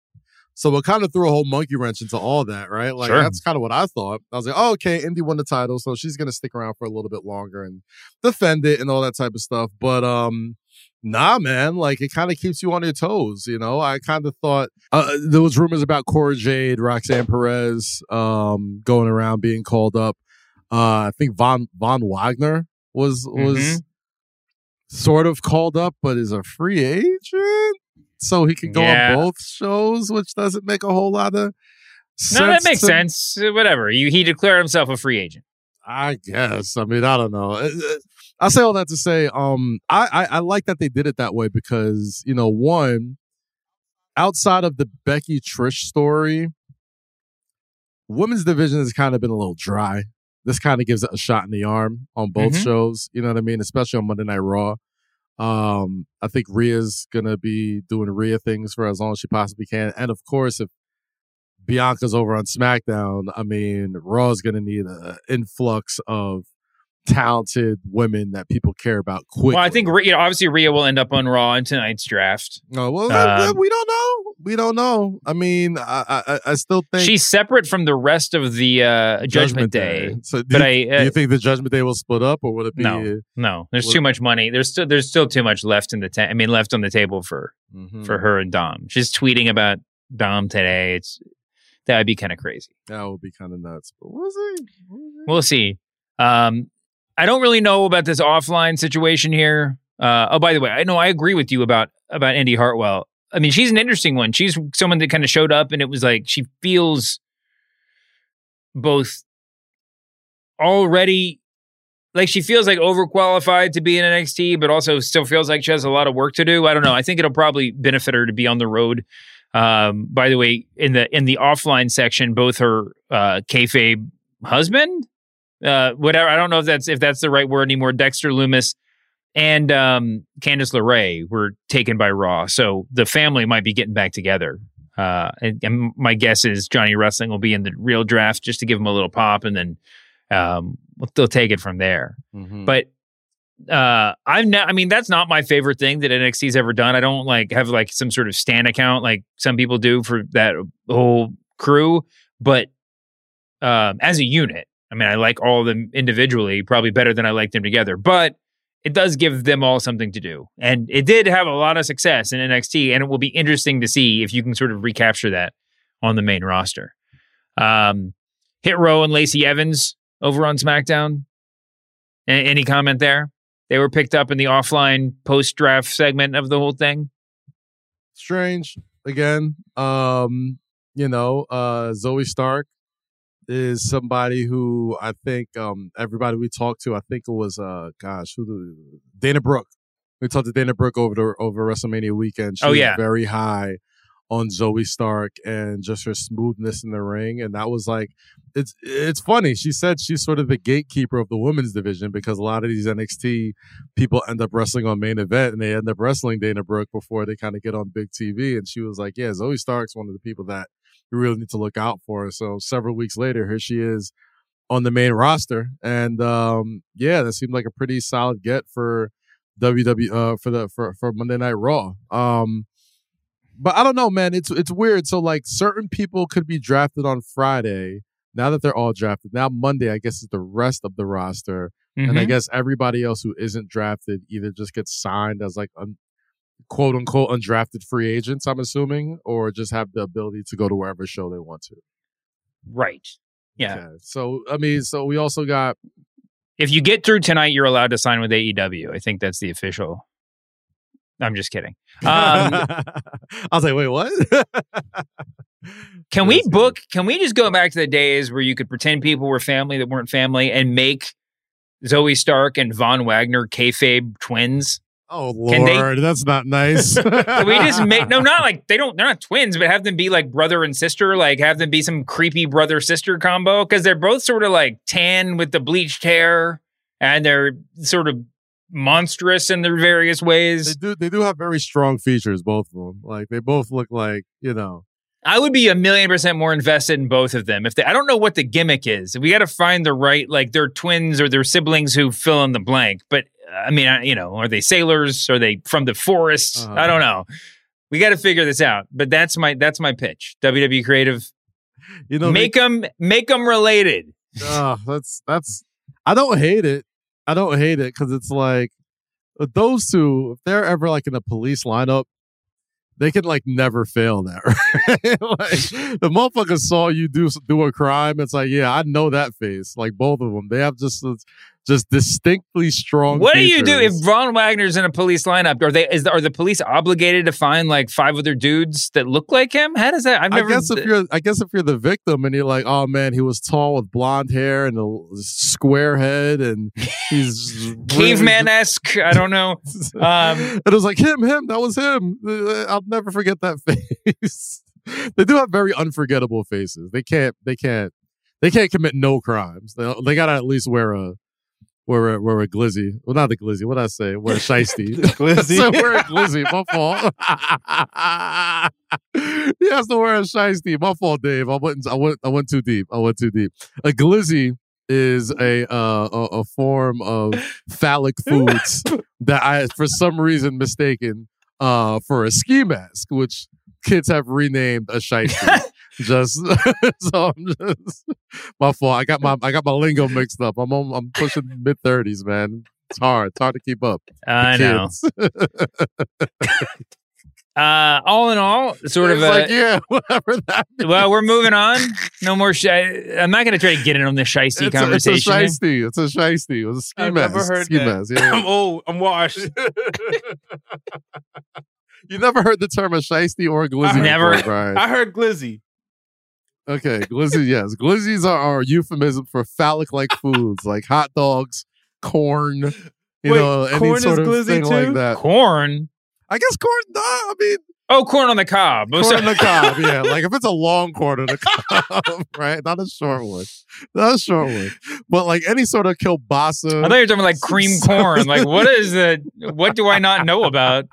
So it kind of threw a whole monkey wrench into all that, right? Like Sure. that's kind of what I thought. I was like, oh, okay, Indi won the title, so she's gonna stick around for a little bit longer and defend it and all that type of stuff. But um, nah, man, like it kind of keeps you on your toes. You know, I kind of thought uh, there was rumors about Cora Jade, Roxanne Perez, um, going around being called up. Uh, I think Von Von Wagner was was Mhm. sort of called up, but is a free agent, so he can go Yeah. on both shows, which doesn't make a whole lot of sense. No, that makes to- sense. Uh, Whatever. You, he declared himself a free agent. I guess. I mean, I don't know. Uh, uh, I say all that to say, um, I, I I like that they did it that way because you know, one, outside of the Becky Trish story, women's division has kind of been a little dry. This kind of gives it a shot in the arm on both Mhm. shows. You know what I mean? Especially on Monday Night Raw. Um, I think Rhea's gonna be doing Rhea things for as long as she possibly can, and of course, if Bianca's over on SmackDown, I mean, Raw's gonna need an influx of talented women that people care about quickly. Well, I think you know, obviously Rhea will end up on Raw in tonight's draft. Oh well, uh, we don't know. We don't know. I mean, I I, I still think she's separate from the rest of the uh, Judgment, Judgment Day. Day. So, but you, I uh, do you think the Judgment Day will split up, or would it be? No, no. There's too much money. There's still there's still too much left in the ta- I mean, left on the table for mm-hmm. for her and Dom. She's tweeting about Dom today. It's that would be kind of crazy. That would be kind of nuts. But we'll see. We'll see. We'll see. Um, I don't really know about this offline situation here. Uh, oh, by the way, I know I agree with you about about Andy Hartwell. I mean, she's an interesting one. She's someone that kind of showed up, and it was like she feels both already like she feels like overqualified to be in NXT, but also still feels like she has a lot of work to do. I don't know. I think it'll probably benefit her to be on the road. Um, by the way, in the in the offline section, both her uh, kayfabe husband uh, whatever. I don't know if that's if that's the right word anymore. Dexter Lumis and um, Candice LeRae were taken by Raw, so the family might be getting back together. Uh, and, and, my guess is Johnny Wrestling will be in the real draft just to give him a little pop, and then um, they'll take it from there. Mm-hmm. But uh, I've ne- I mean, that's not my favorite thing that NXT's ever done. I don't like have like some sort of stand account like some people do for that whole crew, but um, as a unit, I mean, I like all of them individually, probably better than I like them together, but it does give them all something to do. And it did have a lot of success in NXT, and it will be interesting to see if you can sort of recapture that on the main roster. Um, Hit Row and Lacey Evans over on SmackDown. A- any comment there? They were picked up in the offline post draft segment of the whole thing. Strange. Again, um, you know, uh, Zoey Stark is somebody who I think um, everybody we talked to, I think it was uh gosh, who Dana Brooke. We talked to Dana Brooke over the, over WrestleMania weekend. She oh yeah, very high on Zoey Stark and just her smoothness in the ring, and that was like it's it's funny. She said she's sort of the gatekeeper of the women's division because a lot of these NXT people end up wrestling on main event and they end up wrestling Dana Brooke before they kind of get on big TV. And she was like, "Yeah, Zoey Stark's one of the people that." You really need to look out for her. So several weeks later, here she is on the main roster, and um, yeah, that seemed like a pretty solid get for WWE uh, for the for for Monday Night Raw. Um, but I don't know, man. It's it's weird. So like certain people could be drafted on Friday. Now that they're all drafted, now Monday, I guess is the rest of the roster, mm-hmm. and I mm-hmm. guess everybody else who isn't drafted either just gets signed as like un- quote unquote undrafted free agents, I'm assuming, or just have the ability to go to wherever show they want to. Right. Yeah. Okay. So, I mean, so we also got. If you get through tonight, you're allowed to sign with AEW. I think that's the official. I'm just kidding. Um, I was like, wait, what? can we book? Can we just go back to the days where you could pretend people were family that weren't family and make Zoey Stark and Von Wagner kayfabe twins? Oh Lord, they, that's not nice. we just make no, not like they don't. They're not twins, but have them be like brother and sister. Like have them be some creepy brother sister combo because they're both sort of like tan with the bleached hair, and they're sort of monstrous in their various ways. They do. They do have very strong features, both of them. Like they both look like you know. I would be a million percent more invested in both of them. If they, I don't know what the gimmick is, we got to find the right, like they're twins or they're siblings who fill in the blank. But I mean, you know, are they sailors? Are they from the forest? Uh-huh. I don't know. We got to figure this out. But that's my that's my pitch. WWE Creative, you know, make them make them related. Oh, that's that's. I don't hate it. I don't hate it because it's like those two. If they're ever like in a police lineup, they can like never fail that. Right? like the motherfucker saw you do do a crime. It's like, yeah, I know that face. Like both of them, they have just just distinctly strong. What features. do you do if Von Wagner's in a police lineup? Are they is are the police obligated to find like five other dudes that look like him? How does that? I've never. I guess if you're, I guess if you're the victim and you're like, oh man, he was tall with blonde hair and a square head, and he's caveman esque. I don't know. Um, it was like him, him. That was him. Uh, I'll never forget that face. they do have very unforgettable faces. They can't. They can't. They can't commit no crimes. They, they gotta at least wear a we're a, we're a glizzy. Well, not the glizzy. What I say? We're a shiesty. glizzy. so we're a glizzy. My fault. he has to wear a shiesty. My fault, Dave. I went. I went. I went too deep. I went too deep. A glizzy is a uh, a, a form of phallic foods that I, for some reason, mistaken uh, for a ski mask, which kids have renamed a shiesty. Just so I'm just my fault. I got my I got my lingo mixed up. I'm on, I'm pushing mid thirties, man. It's hard. It's hard to keep up. I know. uh, all in all, sort It's of a like, yeah, whatever that. well, we're moving on. No more. Sh- I'm not going to try to get in on the shiesty It's a, it's a conversation. shiesty. It's a shiesty. It was a ski I've mask. never heard ski that. mask. Yeah. I'm old. I'm washed. you never heard the term a shiesty or a glizzy? Never. before, Brian. I heard glizzy. Okay, glizzy. Yes, glizzies are, are a euphemism for phallic-like foods like hot dogs, corn. You Wait, know, any corn is sort of glizzy thing too? like that. corn. I guess corn. No, I mean Oh, corn on the cob. Oh, corn so- on the cob. Yeah, like if it's a long corn on the cob, right? Not a short one. Not a short one. But like any sort of kielbasa. I thought you were talking like cream corn. Like, what is it? What do I not know about?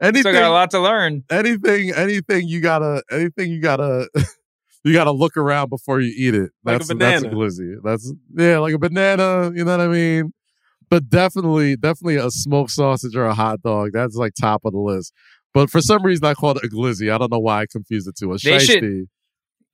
anything, Still got a lot to learn. anything, anything you gotta, anything you gotta, you gotta look around before you eat it. Like a That's that's a glizzy. That's yeah, like a banana. You know what I mean? But definitely, definitely a smoked sausage or a hot dog. That's like top of the list. But for some reason, I called it a glizzy. I don't know why I confused it to a They should- shiesty.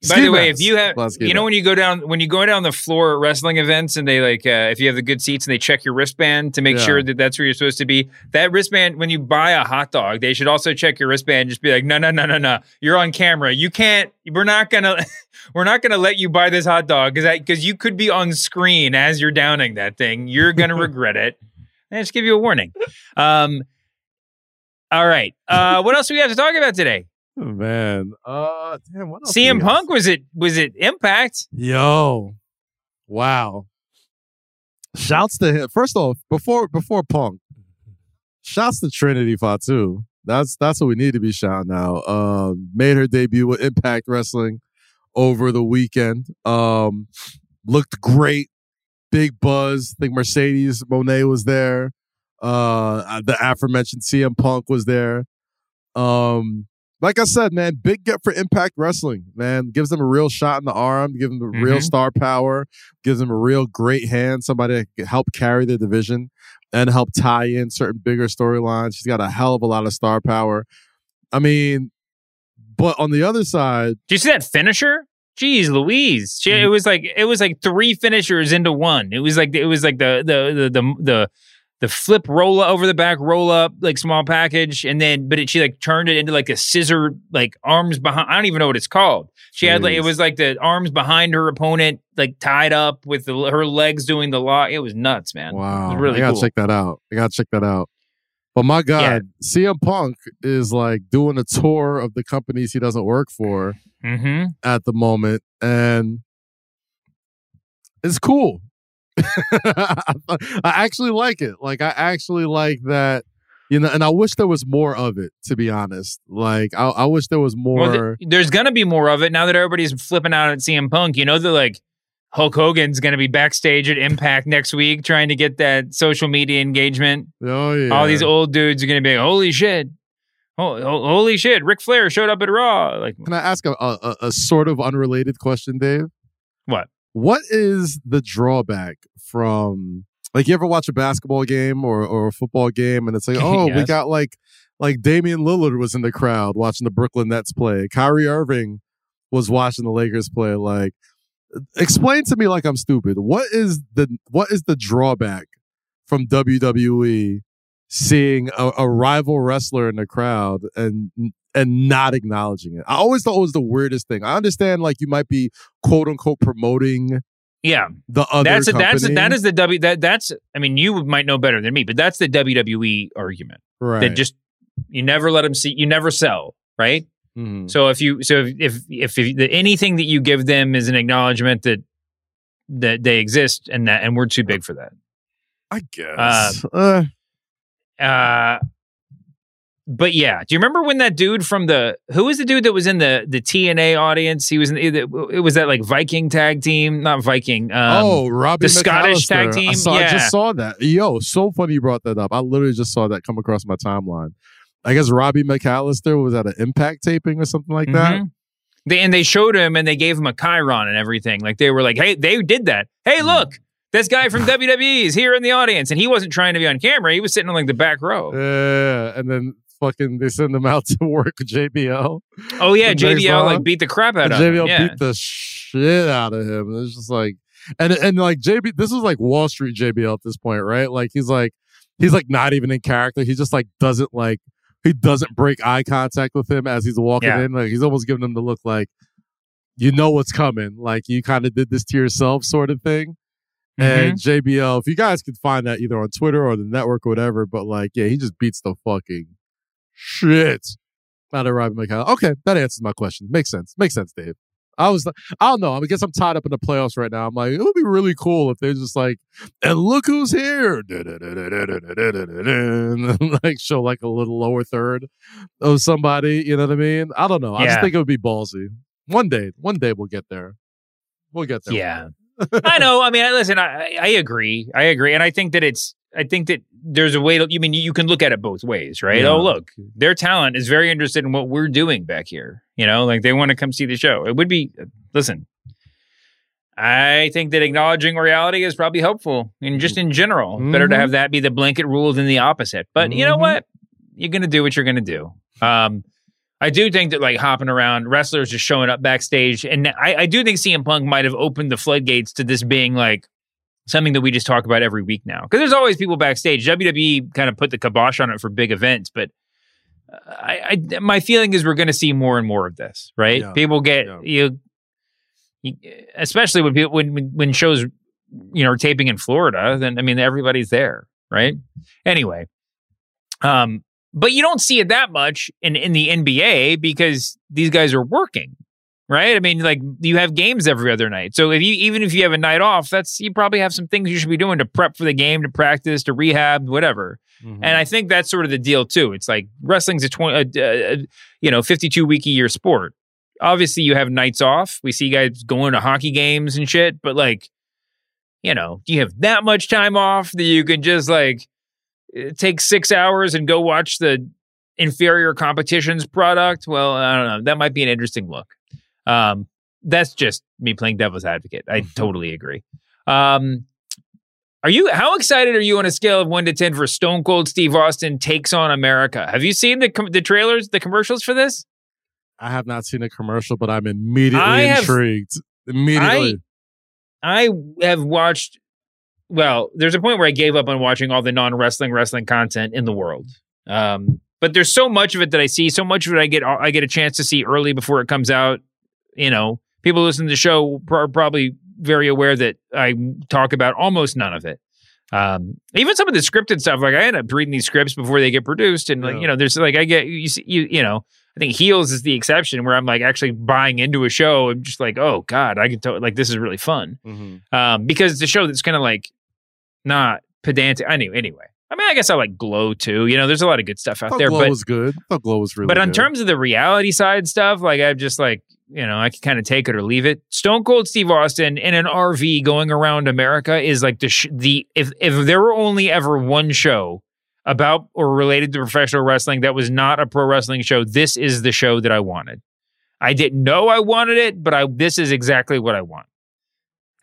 By Ski the way, if you have, you know, when you go down, when you go down the floor at wrestling events, and they like, uh, if you have the good seats, and they check your wristband to make Yeah. sure that that's where you're supposed to be. That wristband, when you buy a hot dog, they should also check your wristband. and Just be like, no, no, no, no, no, you're on camera. You can't. We're not gonna. We're not gonna let you buy this hot dog because because you could be on screen as you're downing that thing. You're gonna regret it. And just give you a warning. Um. All right. Uh, what else do we have to talk about today? Oh, man, uh, damn, what else do CM we got? Punk was it? Was it Impact? Yo, wow! Shouts to him. First off, before before Punk, shouts to Trinity Fatu. That's that's what we need to be shouting out. Um, made her debut with Impact Wrestling over the weekend. Um, looked great, big buzz. I think Mercedes Moné was there. Uh, the aforementioned CM Punk was there. Um, like I said, man, big get for Impact Wrestling, man. Gives them a real shot in the arm, gives them the real Mhm. star power, gives them a real great hand, somebody can help carry the division and help tie in certain bigger storylines. She's got a hell of a lot of star power. I mean, but on the other side, Did you see that finisher? Jeez, Louise! She, Mm-hmm. It was like it was like three finishers into one. It was like it was like the the the the the, the flip roll over the back roll up like small package, and then but it, she like turned it into like a scissor like arms behind. I don't even know what it's called. She had like it was like the arms behind her opponent like tied up with the, her legs doing the lock. It was nuts, man. Wow. it was really I gotta cool. check that out. I gotta check that out. But my God, CM Punk is like doing a tour of the companies he doesn't work for Mm-hmm. at the moment, and it's cool. I actually like it. Like I actually like that, you know. And I wish there was more of it. To be honest, like I, I wish there was more. Well, th- there's gonna be more of it now that everybody's flipping out at CM Punk. You know that like Hulk Hogan's gonna be backstage at Impact next week trying to get that social media engagement. oh yeah, All these old dudes are gonna be like, "Holy shit! Oh, holy shit! Ric Flair showed up at Raw." Like, Can I ask a, a, a sort of unrelated question, Dave? What? What is the drawback from like you ever watch a basketball game or, or a football game and it's like, oh, we got like like Damian Lillard was in the crowd watching the Brooklyn Nets play. Kyrie Irving was watching the Lakers play. Like explain to me like I'm stupid. What is the what is the drawback from WWE seeing a, a rival wrestler in the crowd and and not acknowledging it. I always thought it was the weirdest thing. I understand like you might be quote unquote promoting yeah, the other that's a, that's a, that is the W. That that's. I mean, you might know better than me, but that's the WWE argument. right. That just you never let them see. You never sell, right? Mhm. So if you so if if, if the, anything that you give them is an acknowledgement that that they exist and that and we're too big for that. I guess. Uh, Uh but yeah, do you remember when that dude from the who was the dude that was in the the TNA audience? He was in it it was that like Viking tag team, not Viking. Um, oh, Robbie the Scottish tag team. I, saw, I Yeah. just saw that. Yo, so funny you brought that up. I literally just saw that come across my timeline. I guess Robbie McAllister was at an Impact taping or something like that. Mhm. They and they showed him and they gave him a chyron and everything. Like they were like, hey, they did that. Hey, look, this guy from WWE is here in the audience, and he wasn't trying to be on camera. He was sitting on like the back row. Yeah, and then fucking they send them out to work with JBL. Oh yeah, JBL like beat the crap out And of JBL him. Yeah. beat the shit out of him. It's just like, and and like JB, this is like Wall Street JBL at this point, right? Like he's like, he's like not even in character. He just like doesn't like, he doesn't break eye contact with him as he's walking Yeah. in. Like he's almost giving him the look like, you know what's coming. Like you kind of did this to yourself, sort of thing. And Mm-hmm. JBL, if you guys could find that either on Twitter or the network or whatever, but like, yeah, he just beats the fucking shit out of Robbie McAllister. Okay, that answers my question. Makes sense. Makes sense, Dave. I was, I don't know. I guess I'm tied up in the playoffs right now. I'm like, it would be really cool if they're just like, and look who's here, like show like a little lower third of somebody. You know what I mean? I don't know. I just think it would be ballsy. One day, one day we'll get there. We'll get there. Yeah. I know. I mean, listen, I, I agree. I agree. And I think that it's, I think that there's a way to, you mean, you can look at it both ways, right? Yeah. Oh, look, their talent is very interested in what we're doing back here. You know, like they want to come see the show. It would be, listen, I think that acknowledging reality is probably helpful and just in general. Better to Mhm. have that be the blanket rule than the opposite. But you know Mhm. what? You're going to do what you're going to do. Um, I do think that like hopping around, wrestlers just showing up backstage, and I, I do think CM Punk might have opened the floodgates to this being like something that we just talk about every week now. Because there's always people backstage. WWE kind of put the kibosh on it for big events, but uh, I, I my feeling is we're going to see more and more of this. Right? Yeah. People get you, you, especially when people when when- when shows you know are taping in Florida. Then I mean everybody's there, right? Anyway, um, but you don't see it that much in in the NBA because these guys are working, right? I mean, like you have games every other night. So if you even if you have a night off, that's you probably have some things you should be doing to prep for the game, to practice, to rehab, whatever. Mm-hmm. And I think that's sort of the deal too. It's like wrestling's a twenty, uh, uh, you know, fifty-two week a year sport. Obviously, you have nights off. We see guys going to hockey games and shit, but like, you know, do you have that much time off that you can just like uh, take six hours and go watch the inferior competitions product? Well, I don't know. That might be an interesting look. Um, that's just me playing devil's advocate. I totally agree. Um, are you how excited are you on a scale of one to ten for Stone Cold Steve Austin takes on America? Have you seen the com- the trailers, the commercials for this? I have not seen a commercial, but I'm immediately I have- intrigued. Immediately. I have watched. Well, there's a point where I gave up on watching all the non wrestling wrestling content in the world. Um, but there's so much of it that I see, so much of it I get I get a chance to see early before it comes out. You know, people listening to the show are probably very aware that I talk about almost none of it. Um, even some of the scripted stuff, like I end up reading these scripts before they get produced, and like Yeah. you know, there's like I get you see, you you know, I think Heels is the exception where I'm like actually buying into a show and just like, oh god, I can tell like this is really fun Mm-hmm. um, because it's a show that's kind of like not pedantic. I knew anyway. I mean, I guess I like Glow too. You know, there's a lot of good stuff out there, Glow but was good. I thought Glow was really but on good. terms of the reality side stuff, like I'm just like, you know, I can kind of take it or leave it. Stone Cold Steve Austin in an RV going around America is like the sh- the if if there were only ever one show about or related to professional wrestling that was not a pro wrestling show, this is the show that I wanted. I didn't know I wanted it, but I this is exactly what I want.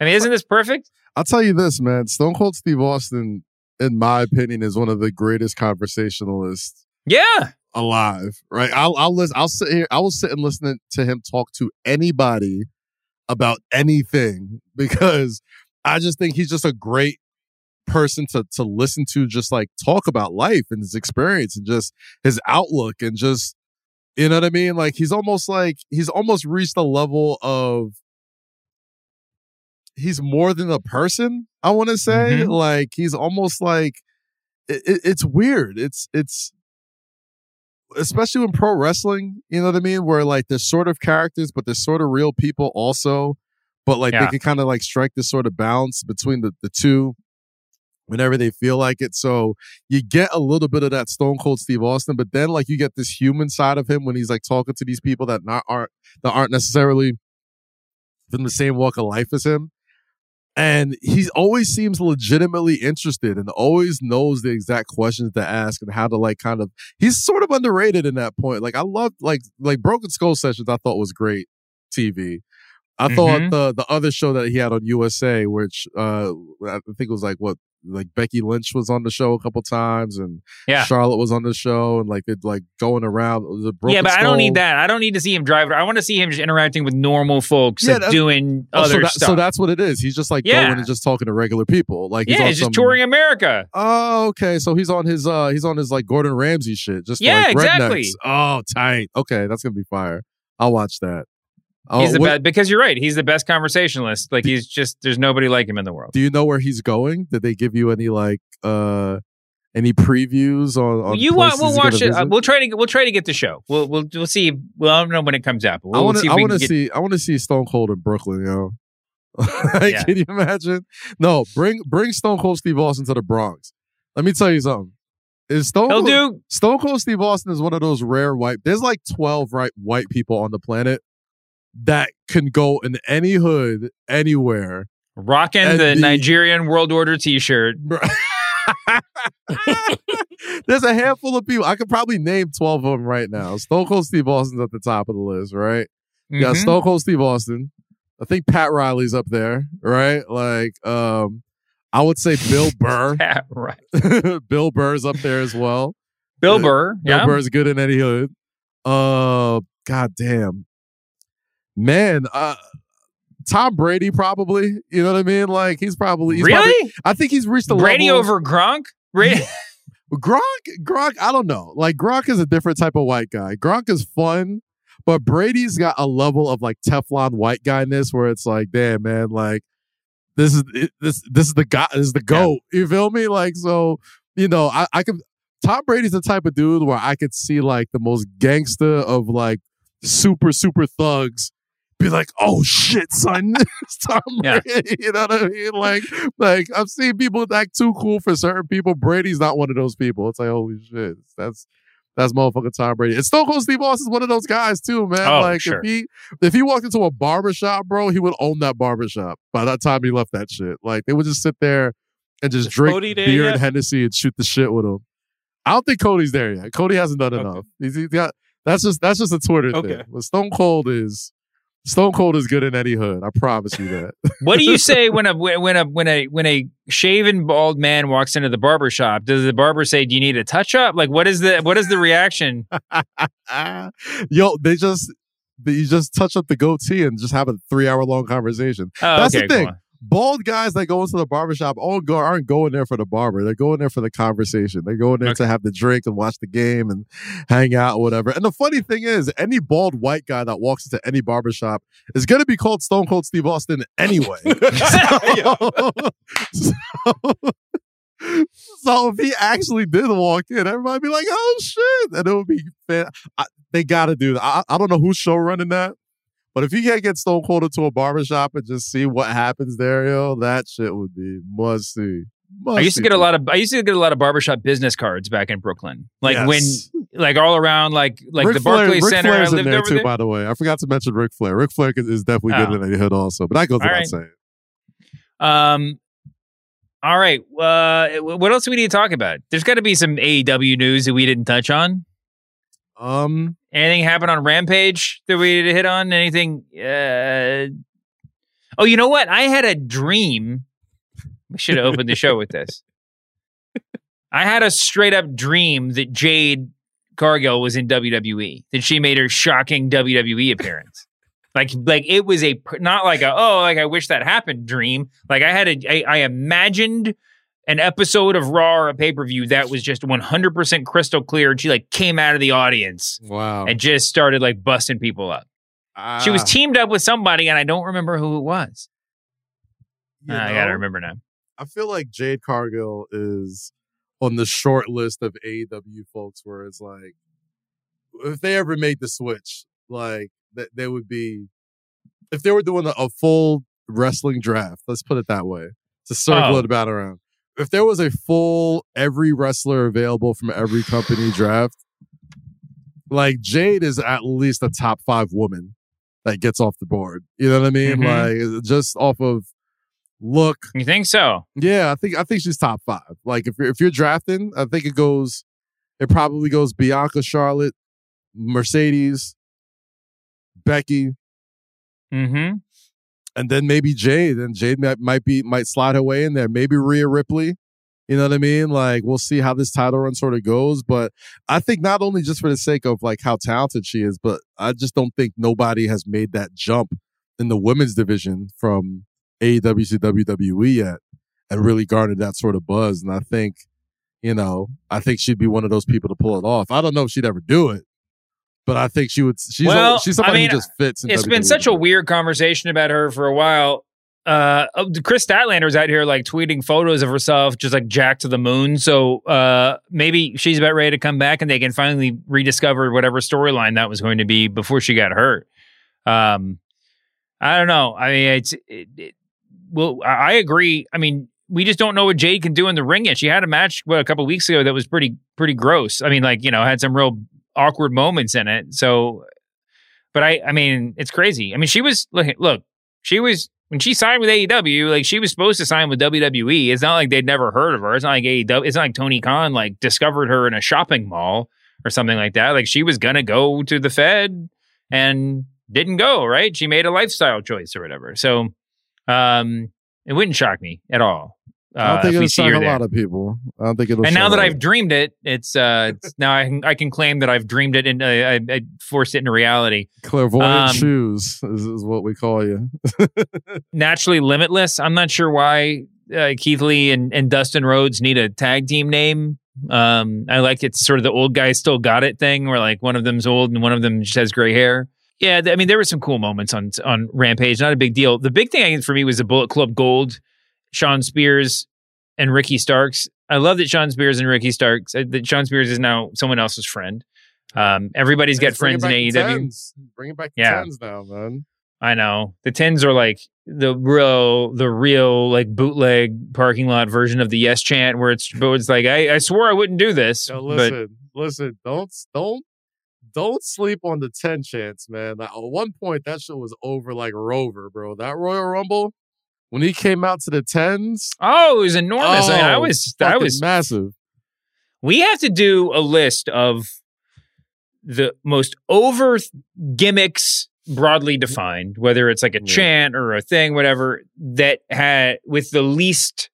I mean, isn't this perfect? I'll tell you this, man. Stone Cold Steve Austin, in my opinion, is one of the greatest conversationalists Yeah. Alive. Right? I'll I'll listen. I'll sit here. I will sit and listen to him talk to anybody about anything because I just think he's just a great person to to listen to. Just like talk about life and his experience and just his outlook and just you know what I mean. Like he's almost like he's almost reached a level of he's more than a person. I want to say Mhm. like he's almost like it, it- it's weird. It's it's especially in pro wrestling. You know what I mean? Where like there's sort of characters, but there's sort of real people also. But like Yeah. they can kind of like strike this sort of balance between the the two whenever they feel like it. So you get a little bit of that Stone Cold Steve Austin, but then like you get this human side of him when he's like talking to these people that not aren't that aren't necessarily from the same walk of life as him. And he always seems legitimately interested and always knows the exact questions to ask and how to like kind of he's sort of underrated in that point. Like I loved like like Broken Skull sessions I thought was great TV. I thought Mhm. the the other show that he had on USA, which uh I think it was like what like Becky Lynch was on the show a couple times, and Yeah. Charlotte was on the show, and like they're like going around. The yeah, but I don't need that. I don't need to see him drive. I want to see him just interacting with normal folks, Yeah, that's- doing Oh, other so, that- stuff. so that's what it is. He's just like Yeah. going and just talking to regular people. Like he's yeah, on he's just touring America. Oh, okay. So he's on his uh he's on his like Gordon Ramsay shit. Just Yeah, like exactly. rednecks. Oh, tight. Okay, that's gonna be fire. I'll watch that. Oh, he's the what- best because you're right. He's the best conversationalist. Like he's just there's nobody like him in the world. Do you know where he's going? Did they give you any like uh any previews on? on you want? We'll watch it. Uh, we'll try to. We'll try to get the show. We'll we'll we'll see. Well, I don't know when it comes out. But we'll I want see to. if I we want to see. I want to see Stone Cold in Brooklyn, yo. Like, Yeah. Can you imagine? No, bring bring Stone Cold Steve Austin to the Bronx. Let me tell you something. Is Stone He'll Cold, do. Stone Cold Steve Austin is one of those rare white. There's like twelve right white people on the planet that can go in any hood anywhere. Rocking the, the- Nigerian World Order T-shirt. There's a handful of people. I could probably name 12 of them right now. Stone Cold Steve Austin's at the top of the list, right? You got Mhm. Stone Cold Steve Austin. I think Pat Riley's up there, right? Like, um, I would say Bill Burr. Pat right. Bill Burr's up there as well. Bill Burr. Bill Yeah. Burr's good in any hood. Uh, god damn, man. Uh, Tom Brady probably. You know what I mean? Like he's probably he's Really? probably- I think he's reached the level. Brady level. over Gronk. Brady. Gronk, Gronk, I don't know. Like Gronk is a different type of white guy. Gronk is fun, but Brady's got a level of like Teflon white guyness where it's like, damn man, like this is this this is the guy, this is the goat. You feel me? Like so, you know, I I could. Tom Brady's the type of dude where I could see like the most gangster of like super super thugs be like, oh shit, son, it's Tom Yeah. Brady. You know what I mean? Like, like I've seen people act too cool for certain people. Brady's not one of those people. It's like, holy shit, that's that's motherfucking Tom Brady. And Stone Cold Steve Austin is one of those guys too, man. Oh, like sure. if he if he walked into a barbershop, bro, he would own that barbershop by that time he left that shit. Like they would just sit there and just drink beer yet? and Hennessy and shoot the shit with him. I don't think Cody's there yet. Cody hasn't done enough. He's, he's got that's just that's just a Twitter Okay. thing. But Stone Cold is Stone Cold is good in any hood. I promise you that. What do you say when a when a when a when a shaven bald man walks into the barber shop? Does the barber say, "Do you need a touch up?" Like, what is the what is the reaction? Yo, they just they, you just touch up the goatee and just have a three hour long conversation. Oh, That's okay, the thing. cool. Bald guys that go into the barbershop all go, aren't going there for the barber. They're going there for the conversation. They're going there to have the drink and watch the game and hang out or whatever. And the funny thing is, any bald white guy that walks into any barbershop is going to be called Stone Cold Steve Austin anyway. so, so- so if he actually did walk in, everybody be like, "Oh shit!" and it would be. Fan- I, they got to do that. I, I don't know who's show running that, but if you can't get Stone Cold into a barbershop and just see what happens there, yo, that shit would be must see. I used to get a lot of I used to get a lot of barbershop business cards back in Brooklyn. Like Yes. when like all around like like Ric the Flair- Barclays Ric Center. I Flair's in lived there over too, there. by the way. I forgot to mention Ric Flair. Ric Flair is definitely Oh. good in any hood also, but that goes All without right. saying. Um, all right. Uh, what else do we need to talk about? There's got to be some AEW news that we didn't touch on. Um, anything happen on Rampage that we hit on? Anything? Uh... Oh, you know what? I had a dream. We should have opened the show with this. I had a straight up dream that Jade Cargill was in WWE. That she made her shocking WWE appearance. Like, like it was a not like a oh, like I wish that happened dream. Like I had a, I, I imagined an episode of Raw or a pay per view that was just one hundred percent crystal clear. And she like came out of the audience Wow. and just started like busting people up. She was Ah. teamed up with somebody, and I don't remember who it was. You Ah, I gotta remember now. I feel like Jade Cargill is on the short list of AEW folks where it's like, if they ever made the switch, like that they would be, if they were doing a, a full wrestling draft, let's put it that way, to circle Oh. it about around. If there was a full every wrestler available from every company draft, like Jade is at least a top five woman that gets off the board. You know what I mean? Mhm. Like just off of look, You think so? yeah, I think I think she's top five. Like if you're if you're drafting, I think it goes, it probably goes Bianca, Charlotte, Mercedes, Becky, Mm-hmm. And then maybe Jade, and Jade might, might be might slide her way in there. Maybe Rhea Ripley. You know what I mean? Like we'll see how this title run sort of goes. But I think not only just for the sake of like how talented she is, but I just don't think nobody has made that jump in the women's division from AEW to WWE yet and really garnered that sort of buzz. And I think, you know, I think she'd be one of those people to pull it off. I don't know if she'd ever do it, but I think she would. She's well, a, she's somebody I mean, who just fits. It's WWE. been such a weird conversation about her for a while. Uh, Kris Statlander's out here like tweeting photos of herself just like jacked to the moon. So uh, maybe she's about ready to come back and they can finally rediscover whatever storyline that was going to be before she got hurt. Um, I don't know. I mean, it's it, it, well, I agree. I mean, we just don't know what Jade can do in the ring yet. She had a match what, a couple weeks ago that was pretty pretty gross. I mean, like you know, had some real awkward moments in it. So, but I, I mean, it's crazy. I mean, she was look, look, she was when she signed with AEW, like she was supposed to sign with WWE. It's not like they'd never heard of her. It's not like AEW. It's not like Tony Khan like discovered her in a shopping mall or something like that. Like she was gonna go to the Fed and didn't go. Right? She made a lifestyle choice or whatever. So, um, it wouldn't shock me at all. I don't think it'll shock a there. lot of people. I don't think it'll. And now that I've dreamed it, it's uh, it's, now I can I can claim that I've dreamed it and uh, I, I forced it into reality. clairvoyant um, shoes is, is what we call you. Naturally limitless. I'm not sure why uh, Keith Lee and, and Dustin Rhodes need a tag team name. Um, I like it's sort of the old guy still got it thing, where like one of them's old and one of them just has gray hair. Yeah, I mean there were some cool moments on on Rampage. Not a big deal. The big thing I think for me was the Bullet Club Gold, Shawn Spears and Ricky Starks. I love that Shawn Spears and Ricky Starks. uh, That Shawn Spears is now someone else's friend. Um, everybody's got friends in AEW. tens. Bring it back to Yeah. tens now, man. I know the tens are like the real, the real like bootleg parking lot version of the yes chant, where it's, but it's like I, I swore I wouldn't do this, Yo, but listen, listen, don't don't don't sleep on the ten chance, man. At one point, that shit was over like Rover, bro. That Royal Rumble when he came out to the tens, oh, it was enormous. I, mean, I oh, was, I was massive. We have to do a list of the most over gimmicks broadly mm-hmm. defined, whether it's like a chant or a thing, whatever, that had with the least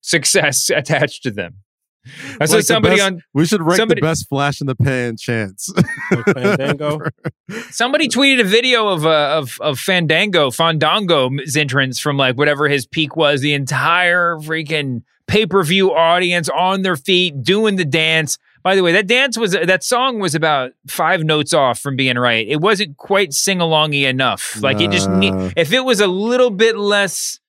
success attached to them. I saw Like somebody best- on We should rank somebody- the best flash in the pan chance. Fandango. Somebody tweeted a video of uh, of of Fandango, Fandango's entrance from like whatever his peak was. The entire freaking pay per view audience on their feet doing the dance. By the way, that dance was that song was about five notes off from being right. It wasn't quite sing alongy enough. Like it just Nah. need, if it was a little bit less,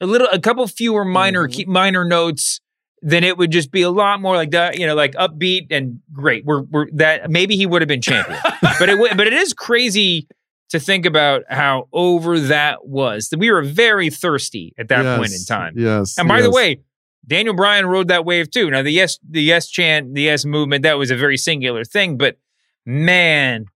a little a couple fewer minor key, minor notes. Then it would just be a lot more like that, you know, like upbeat and great. We're we're that maybe he would have been champion but it wa- but it is crazy to think about how over that was. We were very thirsty at that point in time. Yes. And by the way, Daniel Bryan rode that wave too. Now the yes the yes chant, the yes movement, that was a very singular thing, but man,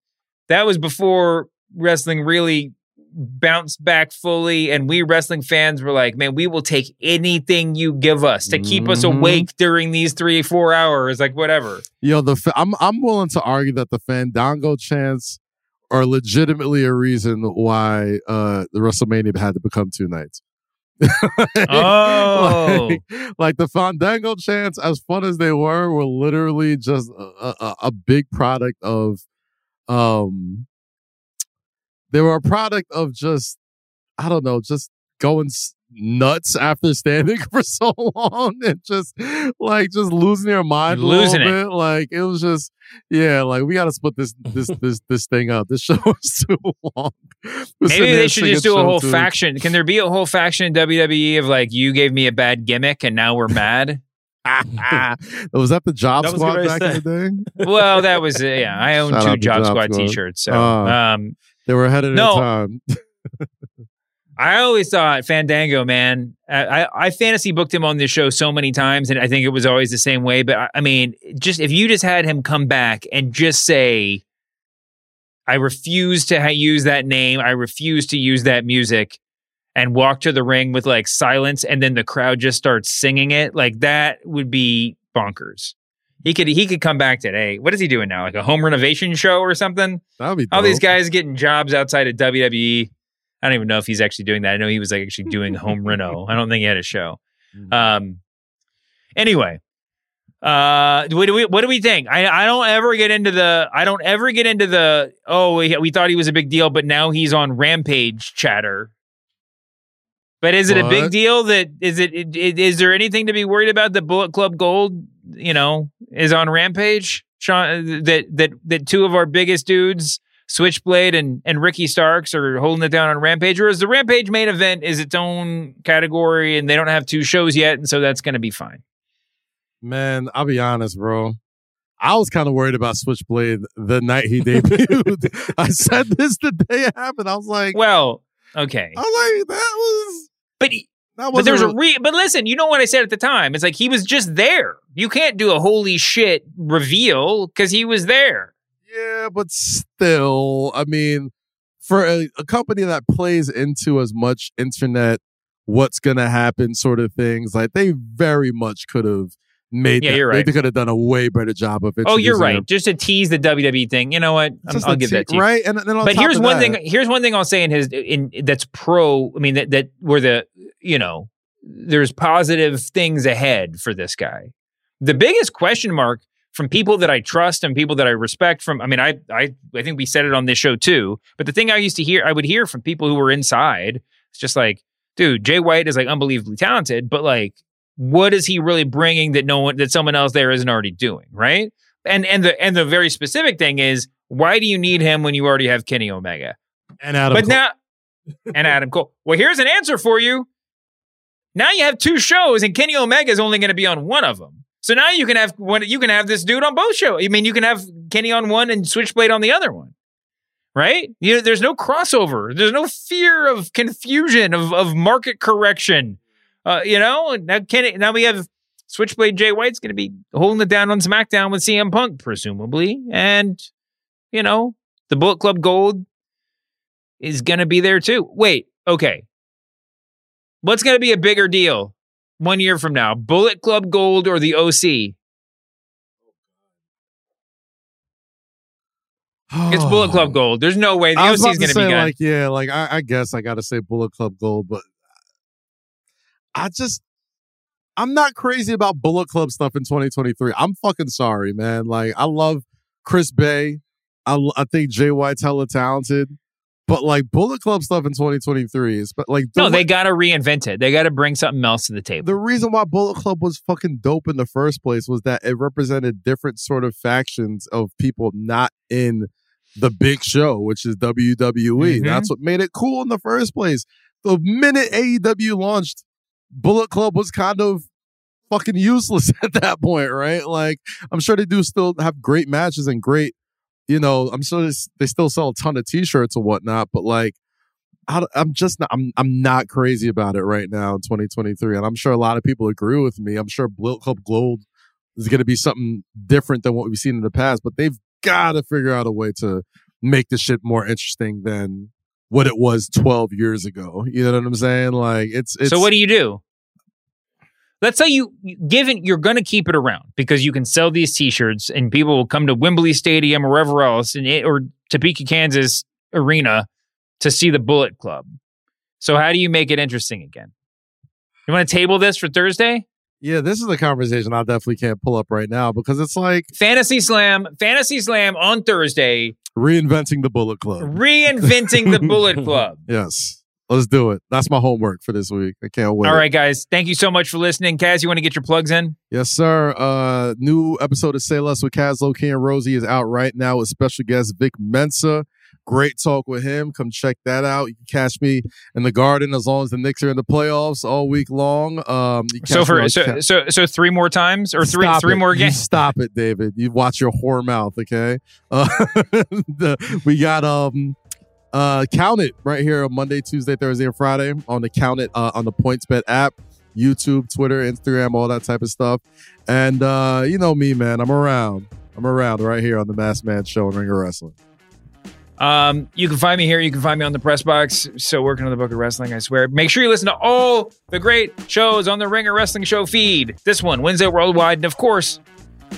that was before wrestling really bounced back fully and we wrestling fans were like, man, we will take anything you give us to keep us Mhm. awake during these 3 4 hours, like whatever. Yo, the fa- I'm I'm willing to argue that the Fandango chants are legitimately a reason why uh the WrestleMania had to become two nights. Oh. like, like the Fandango chants, as fun as they were, were literally just a, a, a big product of um they were a product of just I don't know, just going s- nuts after standing for so long and just like just losing your mind a Losing little it. Like it was just yeah, like we got to split this this this this thing up. This show is too long. We're Maybe they should just do a whole show tunes. faction. Can there be a whole faction in WWE of like you gave me a bad gimmick and now we're mad? was that the Job That Squad what back in the day? well, that was uh, yeah. I own Shout two Job, Job Squad, Squad. t-shirts. So Uh, um, They were ahead of No. their time. I always thought Fandango, man. I, I, I fantasy booked him on this show so many times, and I think it was always the same way. But I, I mean, just if you just had him come back and just say, "I refuse to ha- use that name. I refuse to use that music," and walk to the ring with like silence, and then the crowd just starts singing it, like that would be bonkers. He could he could come back today. What is he doing now? Like a home renovation show or something? That would be All these guys getting jobs outside of WWE. I don't even know if he's actually doing that. I know he was like actually doing home reno. I don't think he had a show. Mm. Um. Anyway, uh, what do we what do we think? I I don't ever get into the I don't ever get into the oh we, we thought he was a big deal, but now he's on Rampage chatter. But is it a big deal that is it, it, it is there anything to be worried about that Bullet Club Gold, you know, is on Rampage? Sean that that that two of our biggest dudes, Switchblade and and Ricky Starks are holding it down on Rampage or is the Rampage main event is its own category and they don't have two shows yet and so that's going to be fine. Man, I'll be honest, bro. I was kind of worried about Switchblade the night he debuted. I said this the day it happened. I was like, Well, okay. I was like, that was But he- but there's a re but listen, you know what I said at the time. It's like he was just there. You can't do a holy shit reveal because he was there. Yeah, but still, I mean, for a, a company that plays into as much internet, what's gonna happen, sort of things, like they very much could have made. Yeah, that- you're right. They could have done a way better job of it. Oh, you're right. Just to tease the WWE thing. You know what? I'm- Just I'll a give te- that to you. right? And then but here's one that- thing. Here's one thing I'll say in his in that's pro. I mean that that where the you know there's positive things ahead for this guy. The biggest question mark from people that I trust and people that I respect from. I mean, I I I think we said it on this show too. But the thing I used to hear, I would hear from people who were inside. It's just like, dude, Jay White is like unbelievably talented, but like, what is he really bringing that no one that someone else there isn't already doing, right? And and the and the very specific thing is, why do you need him when you already have Kenny Omega? and Adam. but Cole. now and Adam Cole. Well, here's an answer for you. Now you have two shows, and Kenny Omega is only going to be on one of them. So now you can have. You can have this dude on both shows. I mean, you can have Kenny on one and Switchblade on the other one, right? You know, there's no crossover. There's no fear of confusion of of market correction. Uh, you know, now Kenny. Now we have Switchblade Jay White's going to be holding it down on SmackDown with CM Punk, presumably, and you know the Bullet Club Gold is going to be there too. Wait, okay. What's going to be a bigger deal one year from now? Bullet Club Gold or the OC? It's oh. Bullet Club Gold. There's no way the OC is going to be good. like, yeah, like I, I guess I got to say Bullet Club Gold, but I just I'm not crazy about Bullet Club stuff in 2023. I'm fucking sorry, man. Like I love Chris Bey. I think Jay White's hella talented, but like Bullet Club stuff in 2023 is but like the no, they got to reinvent it. They got to bring something else to the table. the reason why Bullet Club was fucking dope in the first place was that it represented different sort of factions of people not in the big show, which is WWE. Mhm. That's what made it cool in the first place. The minute AEW launched, Bullet Club was kind of fucking useless at that point, right? Like, I'm sure they do still have great matches and great, you know, I'm sure they still sell a ton of t-shirts or whatnot, but like, I, am just not, I'm, I'm not crazy about it right now in 2023. And I'm sure a lot of people agree with me. I'm sure Club Gold is going to be something different than what we've seen in the past, but they've got to figure out a way to make the shit more interesting than what it was 12 years ago. You know what I'm saying? Like it's, it's so what do you do? Let's say you given you're going to keep it around because you can sell these T-shirts and people will come to Wembley Stadium or wherever else, and it, eh, or Topeka, Kansas arena to see the Bullet Club. So how do you make it interesting again? You want to table this for Thursday? Yeah, this is a conversation I definitely can't pull up right now because it's like Fantasy Slam, Fantasy Slam on Thursday, reinventing the Bullet Club. reinventing the Bullet Club. Yes. Let's do it. That's my homework for this week. I can't wait. All right, guys. Thank you so much for listening. Kaz, you want to get your plugs in? Yes, sir. Uh new episode of Say Less with Kaz Loki and Rosie is out right now with special guest Vic Mensa. Great talk with him. Come check that out. You can catch me in the garden as long as the Knicks are in the playoffs all week long. Um you So for so Ca- so so three more times or three Stop three it. more You games. stop it, David. You watch your whore mouth, okay? Uh, the, we got um uh count it right here on Monday, Tuesday, Thursday, and Friday on the count it uh, on the PointsBet app, YouTube, Twitter, Instagram, all that type of stuff. And uh, you know me, man. I'm around. I'm around right here on the Masked Man Show and of Wrestling. Um, you can find me here. You can find me on the press box. So working on the book of wrestling, I swear. Make sure you listen to all the great shows on the Ringer Wrestling Show feed. This one, Wednesday Worldwide, and of course,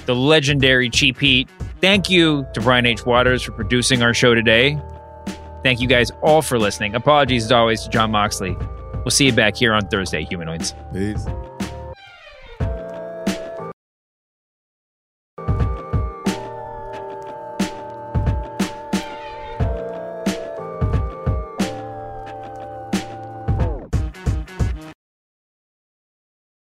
the legendary Cheap Heat. Thank you to Brian H. Waters for producing our show today. Thank you guys all for listening. Apologies as always to Jon Moxley. We'll see you back here on Thursday, humanoids. Peace.